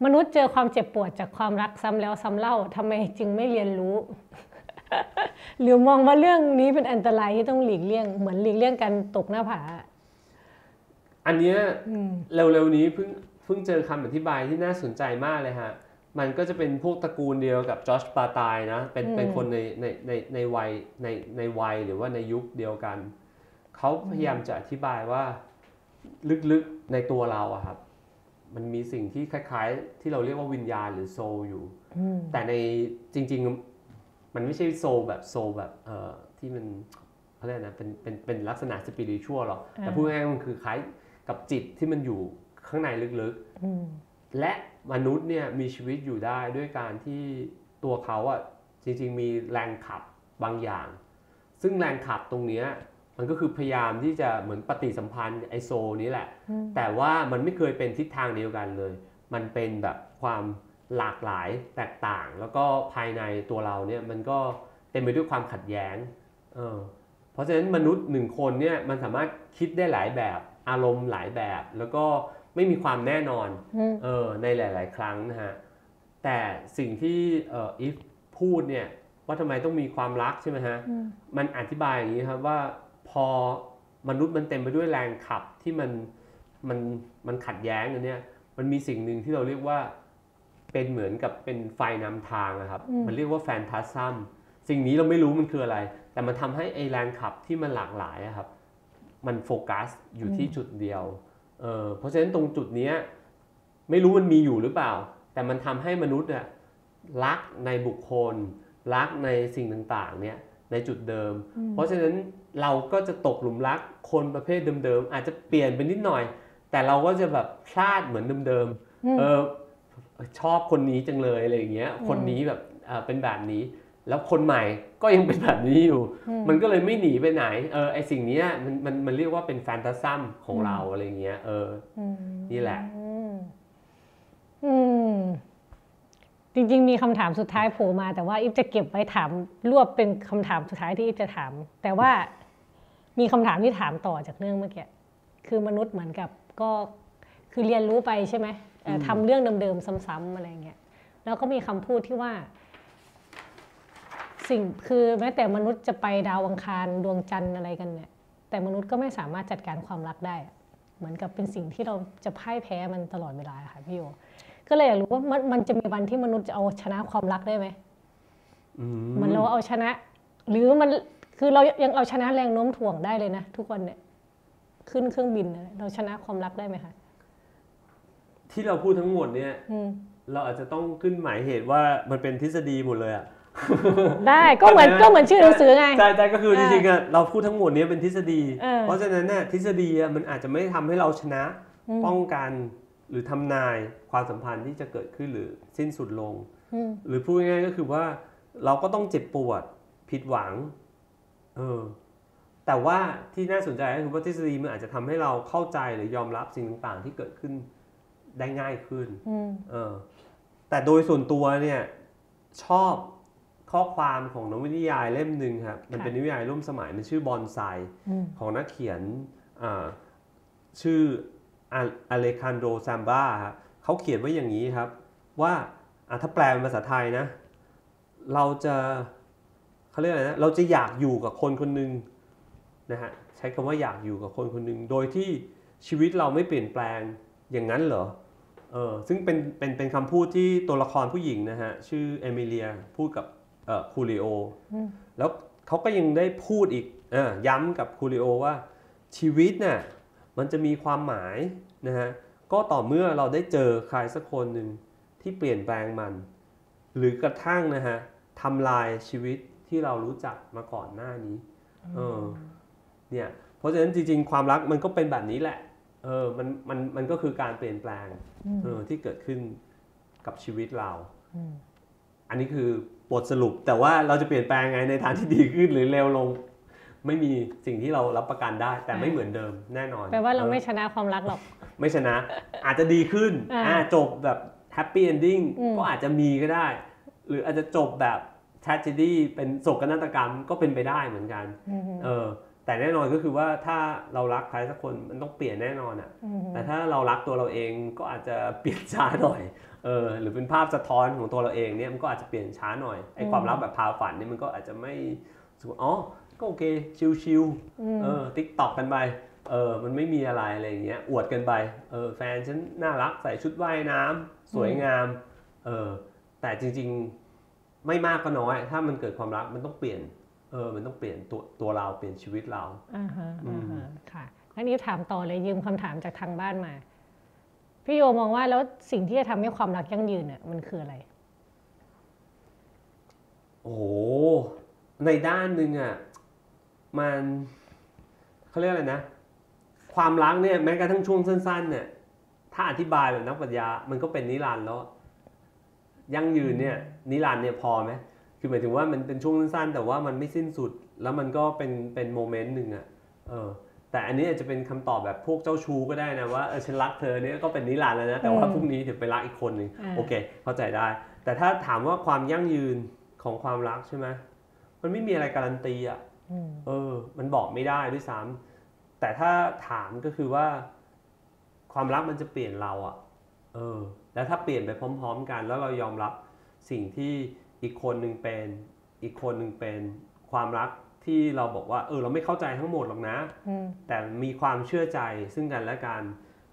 มนุษย์เจอความเจ็บปวดจากความรักซ้ำแล้วซ้ำเล่าทำไมจึงไม่เรียนรู้ หรือมองว่าเรื่องนี้เป็นอันตรายที่ต้องหลีกเลี่ยง เหมือนหลีกเลี่ยงการตกหน้าผา อันเนี้ยอืมเร็วๆนี้เพิ่งเพิ่งเจอคำอธิบายที่น่าสนใจมากเลยฮะ มันก็จะเป็นพวกตระกูลเดียวกับจอร์จปาตายนะเป็นอืมเป็นคนในในในในวัยในในวัยหรือว่าในยุคเดียวกัน เขาพยายามจะอธิบายว่าลึกๆในตัวเราอะครับมันมีสิ่งที่คล้ายๆ ที่เราเรียกว่าวิญญาณหรือโซลอยู่อืมแต่ในจริง ๆ มันไม่ใช่โซลแบบโซลแบบเอ่อที่มันเขาเรียกนะเป็นเป็นเป็นลักษณะสปิริชวลหรอกแต่พูดง่ายๆมันคือคล้ายกับจิตที่มันอยู่ข้างในลึกๆอืมและ มนุษย์เนี่ยมีชีวิตอยู่ได้ด้วยการที่ตัวเขาอะจริงๆมีแรงขับบางอย่าง ซึ่งแรงขับตรงเนี้ยมันก็คือพยายามที่จะเหมือนปฏิสัมพันธ์ไอโซนี้แหละอืมแต่ว่ามันไม่เคยเป็นทิศทางเดียวกันเลย มันเป็นแบบความหลากหลายแตกต่าง แล้วก็ภายในตัวเราเนี่ยมันก็เต็มไปด้วยความขัดแย้งเออเพราะฉะนั้นมนุษย์หนึ่งคนเนี่ยมันสามารถคิดได้หลายแบบอารมณ์หลายแบบ แล้วก็ ไม่มีความแน่นอนอืมเออในหลาย ๆ ครั้งนะฮะแต่สิ่งที่เอ่ออีฟพูดเนี่ยว่าทำไมต้องมีความรักใช่ไหมฮะอืมมันอธิบายอย่างนี้ครับว่าพอมนุษย์มันเต็มไปด้วยแรงขับที่มันมันมันขัดแย้งกันเนี่ยมันมีสิ่งหนึ่งที่เราเรียกว่าเป็นเหมือนกับเป็นไฟนำทางนะครับอืมมันเรียกว่าแฟนตาซัมสิ่งนี้เราไม่รู้มันคืออะไร แต่มันทำให้ไอแรงขับที่มันหลากหลายอะครับ มันโฟกัสอยู่ที่จุดเดียว เออเพราะฉะนั้นตรงจุดเนี้ยไม่รู้มันมีอยู่หรือเปล่า แต่มันทำให้มนุษย์เนี่ยรักในบุคคล รักในสิ่งต่างๆเนี่ยในจุดเดิม เพราะฉะนั้นเราก็จะตกหลุมรักคนประเภทเดิมๆ อาจจะเปลี่ยนไปนิดหน่อย แต่เราก็จะแบบพลาดเหมือนเดิมอืมๆเออชอบคนนี้จังเลยอะไรอย่างเงี้ยอืมคนนี้แบบเอ่อเป็นแบบนี้ แล้วคนใหม่ก็ยังเป็นแบบนี้อยู่อืมมันก็เลยไม่หนีไปไหน เออไอสิ่งเนี้ยมันมันมันเรียกว่าเป็นแฟนตาซัมของเราอะไรเงี้ย เอออืมนี่แหละอืมอืมจริงๆ มีคำถามสุดท้ายโผล่มา แต่ว่าอิฟจะเก็บไว้ถามรวบเป็นคำถามสุดท้ายที่อิฟจะถาม แต่ว่ามีคำถามที่ถามต่อจากเรื่องเมื่อกี้คือมนุษย์เหมือนกับก็คือเรียนรู้ไปใช่ไหมเอ่อทำเรื่องเดิมๆซ้ำๆอะไรเงี้ยแล้วก็มีคำพูดที่ว่า สิ่งคือแม้แต่มนุษย์จะไปดาวอังคารดวงจันทร์อะไรกันเนี่ย แต่มนุษย์ก็ไม่สามารถจัดการความรักได้อะเหมือนกับเป็นสิ่งที่เราจะพ่ายแพ้มันตลอดเวลาค่ะพี่โยก็เลยอยากรู้ว่ามันมันจะมีวันที่มนุษย์จะเอาชนะความรักได้ไหมอืมเหมือนเราเอาชนะ หรือมันคือเรายังเอาชนะแรงโน้มถ่วงได้เลยนะทุกวันเนี่ยขึ้นเครื่องบินเนี่ยเราชนะความรักได้ไหมคะที่เราพูดทั้งหมดเนี่ยอืมเราอาจจะต้องขึ้นหมายเหตุว่ามันเป็นทฤษฎีหมดเลยอะ ได้ก็เหมือนก็เหมือนชื่อหนังสือไงใช่ใช่ก็คือจอ่าริงๆอะเราพูดทั้งหมดเนี้เป็นทฤษฎีเออเพราะฉะนั้นเนี่ยทฤษฎีอะมันอาจจะไม่ทำให้เราชนะอืมป้องกันหรือทำนายความสัมพันธ์ที่จะเกิดขึ้นหรือสิ้นสุดลงอืมหรือพูดง่ายๆก็คือว่าเราก็ต้องเจ็บปวดผิดหวังเออแต่ว่าที่น่าสนใจก็คือว่าทฤษฎีมันอาจจะทำให้เราเข้าใจหรือยอมรับสิ่งต่างๆ ที่เกิดขึ้นได้ง่ายขึ้นอืมเออแต่โดยส่วนตัวเนี่ยชอบ ข้อความของนวนิยายเล่มหนึ่งครับมันเป็นนวนิยายร่วมสมัยมันชื่อบอนไซอืมของนักเขียนอ่าชื่ออเลคันโดซัมบ้าครับเขาเขียนไว้อย่างนี้ครับ ว่าอะถ้าแปลเป็นภาษาไทยนะ เราจะเขาเรียกอะไรนะเราจะอยากอยู่กับคนคนหนึ่งนะฮะใช้คำว่าอยากอยู่กับคนคนหนึ่งโดยที่ชีวิตเราไม่เปลี่ยนแปลงอย่างนั้นเหรอเออซึ่งเป็นเป็นเป็นคำพูดที่ตัวละครผู้หญิงนะฮะ ชื่อเอมิเลียพูดกับเอ่อ คูริโออมแล้วเขาก็ยังได้พูดอีกเออย้ำกับคูริโอว่าชีวิตน่ะมันจะมีความหมายนะฮะก็ต่อเมื่อเราได้เจอใครสักคนหนึ่งที่เปลี่ยนแปลงมัน หรือกระทั่งนะฮะทำลายชีวิตที่เรารู้จักมาก่อนหน้านี้เออเนี่ยเพราะฉะนั้นจริงๆ ความรักมันก็เป็นแบบนี้แหละเออมันมันมันก็คือการเปลี่ยนแปลงเออที่เกิดขึ้นกับชีวิตเราอืมอันนี้คือ บทสรุป แต่ว่าเราจะเปลี่ยนแปลงไงในทางที่ดีขึ้นหรือเลวลง ไม่มีสิ่งที่เรารับประกันได้ แต่ไม่เหมือนเดิมแน่นอนแปลว่าเราออไม่ชนะความรักหรอก ไม่ชนะ อาจจะดีขึ้นอ่าอ่าจบแบบ happy ending อืมก็อาจจะมีก็ได้ หรืออาจจะจบแบบ t r a g e d y เป็นโศกนาฏกรรมก็เป็นไปได้เหมือนกันอืมเออแต่แน่นอนก็คือว่าถ้าเรารักใครสักคนมันต้องเปลี่ยนแน่นอนอะอืมแต่ถ้าเรารักตัวเราเองก็อาจจะเปลี่ยนช้าหน่อย เออหรือเป็นภาพสะท้อนของตัวเราเองเนี่ยมันก็อาจจะเปลี่ยนช้าหน่อยไอ้ความรักแบบพาฝันเนี่ยมันก็อาจจะไม่รู้สึกว่าอ๋อก็โอเค chill อืมๆเออ TikTok กันไปเออมันไม่มีอะไรอะไรอย่างเงี้ยอวดกันไปเออแฟนฉันน่ารักใส่ชุดว่ายน้ำสวยงามเออแต่จริงๆไม่มากก็น้อย ถ้ามันเกิดความรักมันต้องเปลี่ยนเออมันต้องเปลี่ยนตัวตัวเราเปลี่ยนชีวิตเราอ่าฮะอือ่ามฮะค่ะงั้นนี้ถามต่อเลยยืมคำถามจากทางบ้านมา พี่โยมองว่าแล้วสิ่งที่จะทำให้ความรักยั่งยืนเนี่ยมันคืออะไร โอ้โหในด้านหนึ่งอะมันเขาเรียกอะไรนะ ความรักเนี่ยแม้กระทั่งช่วงสั้นๆเนี่ยถ้าอธิบายแบบนักปรัชญามันก็เป็นนิรันดร์แล้ว ยั่งยืนเนี่ยนิรันดร์เนี่ยพอไหมคือหมายถึงว่ามันเป็นช่วงสั้นๆแต่ว่ามันไม่สิ้นสุด แล้วมันก็เป็นเป็น moment หนึ่งอะเออ แต่อันนี้อาจจะเป็นคำตอบแบบพวกเจ้าชู้ก็ได้นะว่าเออฉันรักเธอเนี่ยก็เป็นนิรันดร์แล้วนะแต่ว่าอืมพรุ่งนี้เดี๋ยวไปรักอีกคนหนึ่งอ่าโอเค เข้าใจได้ แต่ถ้าถามว่าความยั่งยืนของความรักใช่ไหมมันไม่มีอะไรการันตีอะอืมเออ มันบอกไม่ได้ด้วยซ้ำแต่ถ้าถามก็คือว่า ความรักมันจะเปลี่ยนเราอะ เออ แล้วถ้าเปลี่ยนไปพร้อม ๆ กัน แล้วเรายอมรับสิ่งที่อีกคนหนึ่งเป็น อีกคนหนึ่งเป็น ความรัก ที่เราบอกว่าเออเราไม่เข้าใจทั้งหมดหรอกนะอืมแต่มีความเชื่อใจซึ่งกันและกัน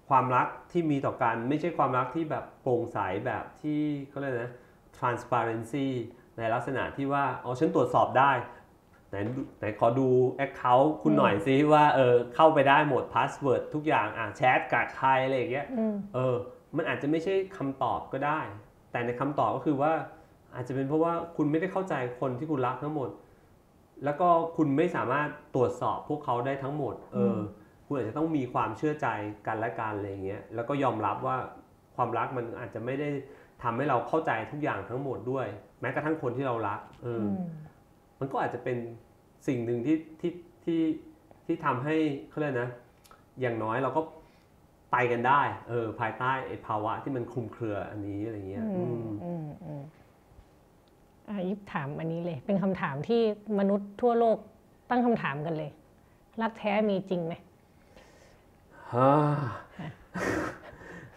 ความรักที่มีต่อกันไม่ใช่ความรักที่แบบโปร่งใสแบบที่เขาเรียกนะ transparency ในลักษณะที่ว่าอ๋อฉันตรวจสอบได้ไหนดูไหนขอดู Account คุณหน่อยซิว่าเออเข้าไปได้หมด Password ทุกอย่างอะแชทกับใครอะไรอย่างเงี้ยอืมเออ มันอาจจะไม่ใช่คำตอบก็ได้ แต่ในคำตอบก็คือว่าอาจจะเป็นเพราะว่าคุณไม่ได้เข้าใจคนที่คุณรักทั้งหมด แล้วก็คุณไม่สามารถตรวจสอบพวกเขาได้ทั้งหมด เออ คุณอาจจะต้องมีความเชื่อใจกันและกันอะไรอย่างเงี้ย แล้วก็ยอมรับว่าความรักมันอาจจะไม่ได้ทำให้เราเข้าใจทุกอย่างทั้งหมดด้วย แม้กระทั่งคนที่เรารัก เอออือมมันก็อาจจะเป็นสิ่งหนึ่งที่ที่ที่ที่ทำให้เขาเรียกนะ อย่างน้อยเราก็ไปกันได้ เออ ภายใต้ไอ้ภาวะที่มันคลุมเครืออันนี้อะไรเงี้ย อือืมมอืมอืมอะ ยิบถามอันนี้เลย เป็นคำถามที่มนุษย์ทั่วโลกตั้งคำถามกันเลย รักแท้มีจริงไหมฮ่า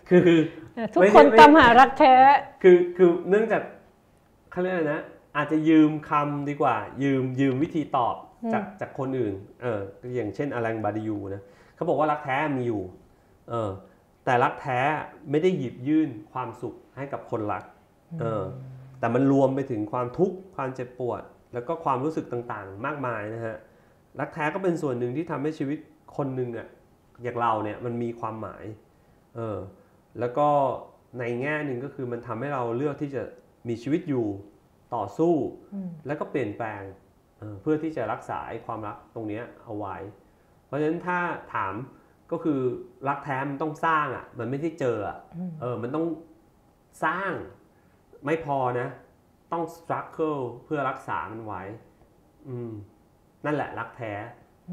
คืออะทุกไม่คนไม่ตามหารักแท้ คือคือเนื่องจากเขาเรียกอะไรนะ อาจจะยืมคำดีกว่า ยืมยืมวิธีตอบอืมจากจากคนอื่น เออ อย่างเช่นอลังบาดิยูนะเขาบอกว่ารักแท้มีอยู่ เออ แต่รักแท้ไม่ได้หยิบยื่นความสุขให้กับคนรัก เออ แต่มันรวมไปถึงความทุกข์ความเจ็บปวด แล้วก็ความรู้สึกต่างๆ มากมายนะฮะรักแท้ก็เป็นส่วนหนึ่งที่ทำให้ชีวิตคนหนึ่งอะอย่างเราเนี่ยมันมีความหมายเออแล้วก็ในแง่หนึ่งก็คือมันทำให้เราเลือกที่จะมีชีวิตอยู่ต่อสู้อืมแล้วก็เปลี่ยนแปลงเอ่อเพื่อที่จะรักษาไอ้ความรักตรงเนี้ยเอาไว้ เพราะฉะนั้นถ้าถามก็คือรักแท้มันต้องสร้างอะ มันไม่ได้เจออะอืมเออมันต้องสร้าง ไม่พอนะ ต้อง struggle เพื่อรักษามันไว้ อืม นั่นแหละรักแท้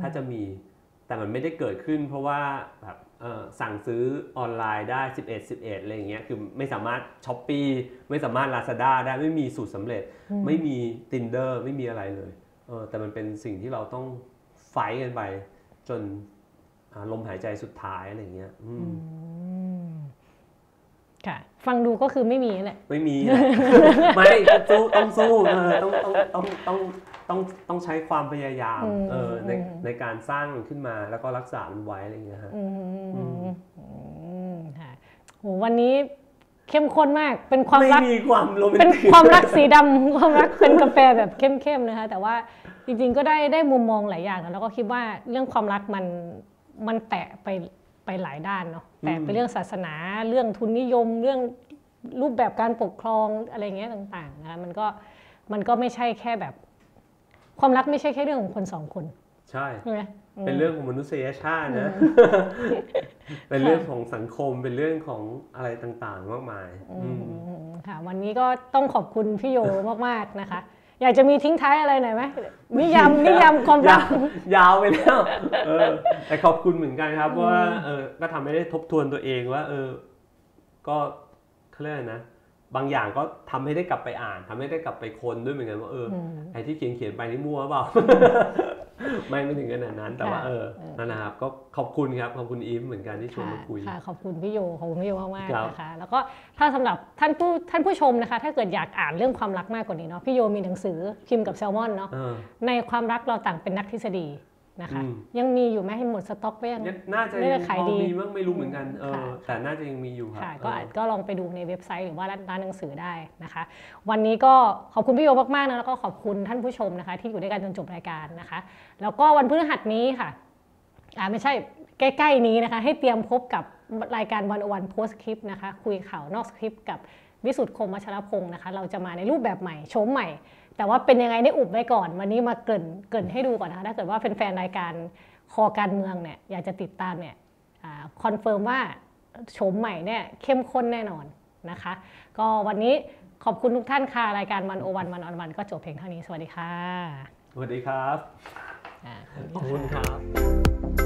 ถ้าจะมี แต่มันไม่ได้เกิดขึ้น เพราะว่าแบบเออสั่งซื้อออนไลน์ได้ 11 11อะไรอย่างเงี้ยคือไม่สามารถช้อปปีไม่สามารถ Lazada ได้ไม่มีสูตรสำเร็จ ไม่มี Tinder ไม่มีอะไรเลยเออแต่มันเป็นสิ่งที่เราต้องไฟท์กันไปจนอ่าลมหายใจสุดท้ายอะไรอย่างเงี้ยอืมอืม ค่ะ ฟังดูก็คือไม่มีแหละไม่มีแหละไม่ต้องสู้ต้องสู้เออต้องต้องต้องต้องต้องต้องใช้ความพยายามอืมเออในอืมในการสร้างมันขึ้นมาแล้วก็รักษามันไว้อะไรอย่างเงี้ยฮะอืมอืมอืมค่ะโหวันนี้เข้มข้นมาก เป็นความไม่รักมีความโรแมนเป็นติกความรักสีดำความรักเป็นกาแฟแบบเข้มๆนะคะ แต่ว่าจริงๆก็ได้ได้มุมมองหลายอย่างนะแล้วก็คิดว่าเรื่องความรักมันมันแตะไป ไปหลายด้านเนาะแตะไปเรื่องศาสนาเรื่องทุนนิยมเรื่องรูปแบบการปกครองอะไรเงี้ยต่างๆนะคะมันก็มันก็ไม่ใช่แค่แบบ ความรักไม่ใช่แค่เรื่องของคนสองคน ใช่ใช่ไหมมเป็นเรื่องของมนุษยชาตินะ เป็นเรื่องของสังคม เป็นเรื่องของอะไรต่างๆ มากมายอือืมมค่ะ วันนี้ก็ต้องขอบคุณพี่โยมากๆนะคะ อยากจะมีทิ้งท้ายอะไรหน่อยไหมนิยามนิยามความรัยากวยาวไปแล้วเออแต่ขอบคุณเหมือนกันครับเพราะว่าเออก็ทำให้ได้ทบทวนตัวเองว่า เออ ก็เขาเรียกอะไรนะ บางอย่างก็ทำให้ได้กลับไปอ่านทำให้ได้กลับไปค้นด้วยเหมือนกันว่าเอออมไอ้ที่เขียนเขียนๆไปนี่มั่วเปล่า ไม่ไม่ถึงขนาดนั้นแต่ว่าค่ะเออเออนั่นนะครับก็ขอบคุณครับขอบคุณอีฟเหมือนกันที่ชวนค่ะมาคุยค่ะขอบคุณพี่โยขอบคุณพี่โยมากครับๆนะคะแล้วก็ถ้าสำหรับท่านผู้ท่านผู้ชมนะคะ ถ้าเกิดอยากอ่านเรื่องความรักมากกว่านี้เนาะพี่โยมีหนังสือพิมพ์กับแซลมอนเนาะเออในความรักเราต่างเป็นนักทฤษฎี นะคะอืมยังมีอยู่ไหมให้หมดสต็อกไปยังเนี่ยน่าจะน่ายัจะงขายพอดีมีบ้างไม่รู้เหมือนกันเออค่ะแต่น่าจะยังมีอยู่ครับค่ะก็เอออาจก็ลองไปดูในเว็บไซต์หรือว่าร้านร้านหนังสือได้นะคะ วันนี้ก็ขอบคุณพี่โยมากๆนะแล้วก็ขอบคุณท่านผู้ชมนะคะ ที่อยู่ด้วยกันจนจบรายการนะคะ แล้วก็วันพฤหัสนี้ค่ะอ่าไม่ใช่ใกล้ๆนี้นะคะ ให้เตรียมพบกับรายการวันวันโพสคลิปนะคะ คุยข่าวนอกสคริปต์กับวิสุทธ์คมวัชรพงศ์นะคะ เราจะมาในรูปแบบใหม่โฉมใหม่ แต่ว่าเป็นยังไงได้อุบไว้ก่อน วันนี้มาเกริ่นเกริ่นให้ดูก่อนนะคะถ้าเกิดว่าแฟนๆรายการคอการเมืองเนี่ยอยากจะติดตามเนี่ย confirm ว่าโฉมใหม่เนี่ยเข้มข้นแน่นอนนะคะ ก็วันนี้ขอบคุณทุกท่านค่ะ รายการ 101 One-on-One ก็จบเพียงเท่านี้ สวัสดีค่ะ สวัสดีครับอ่าขอบคุณครับ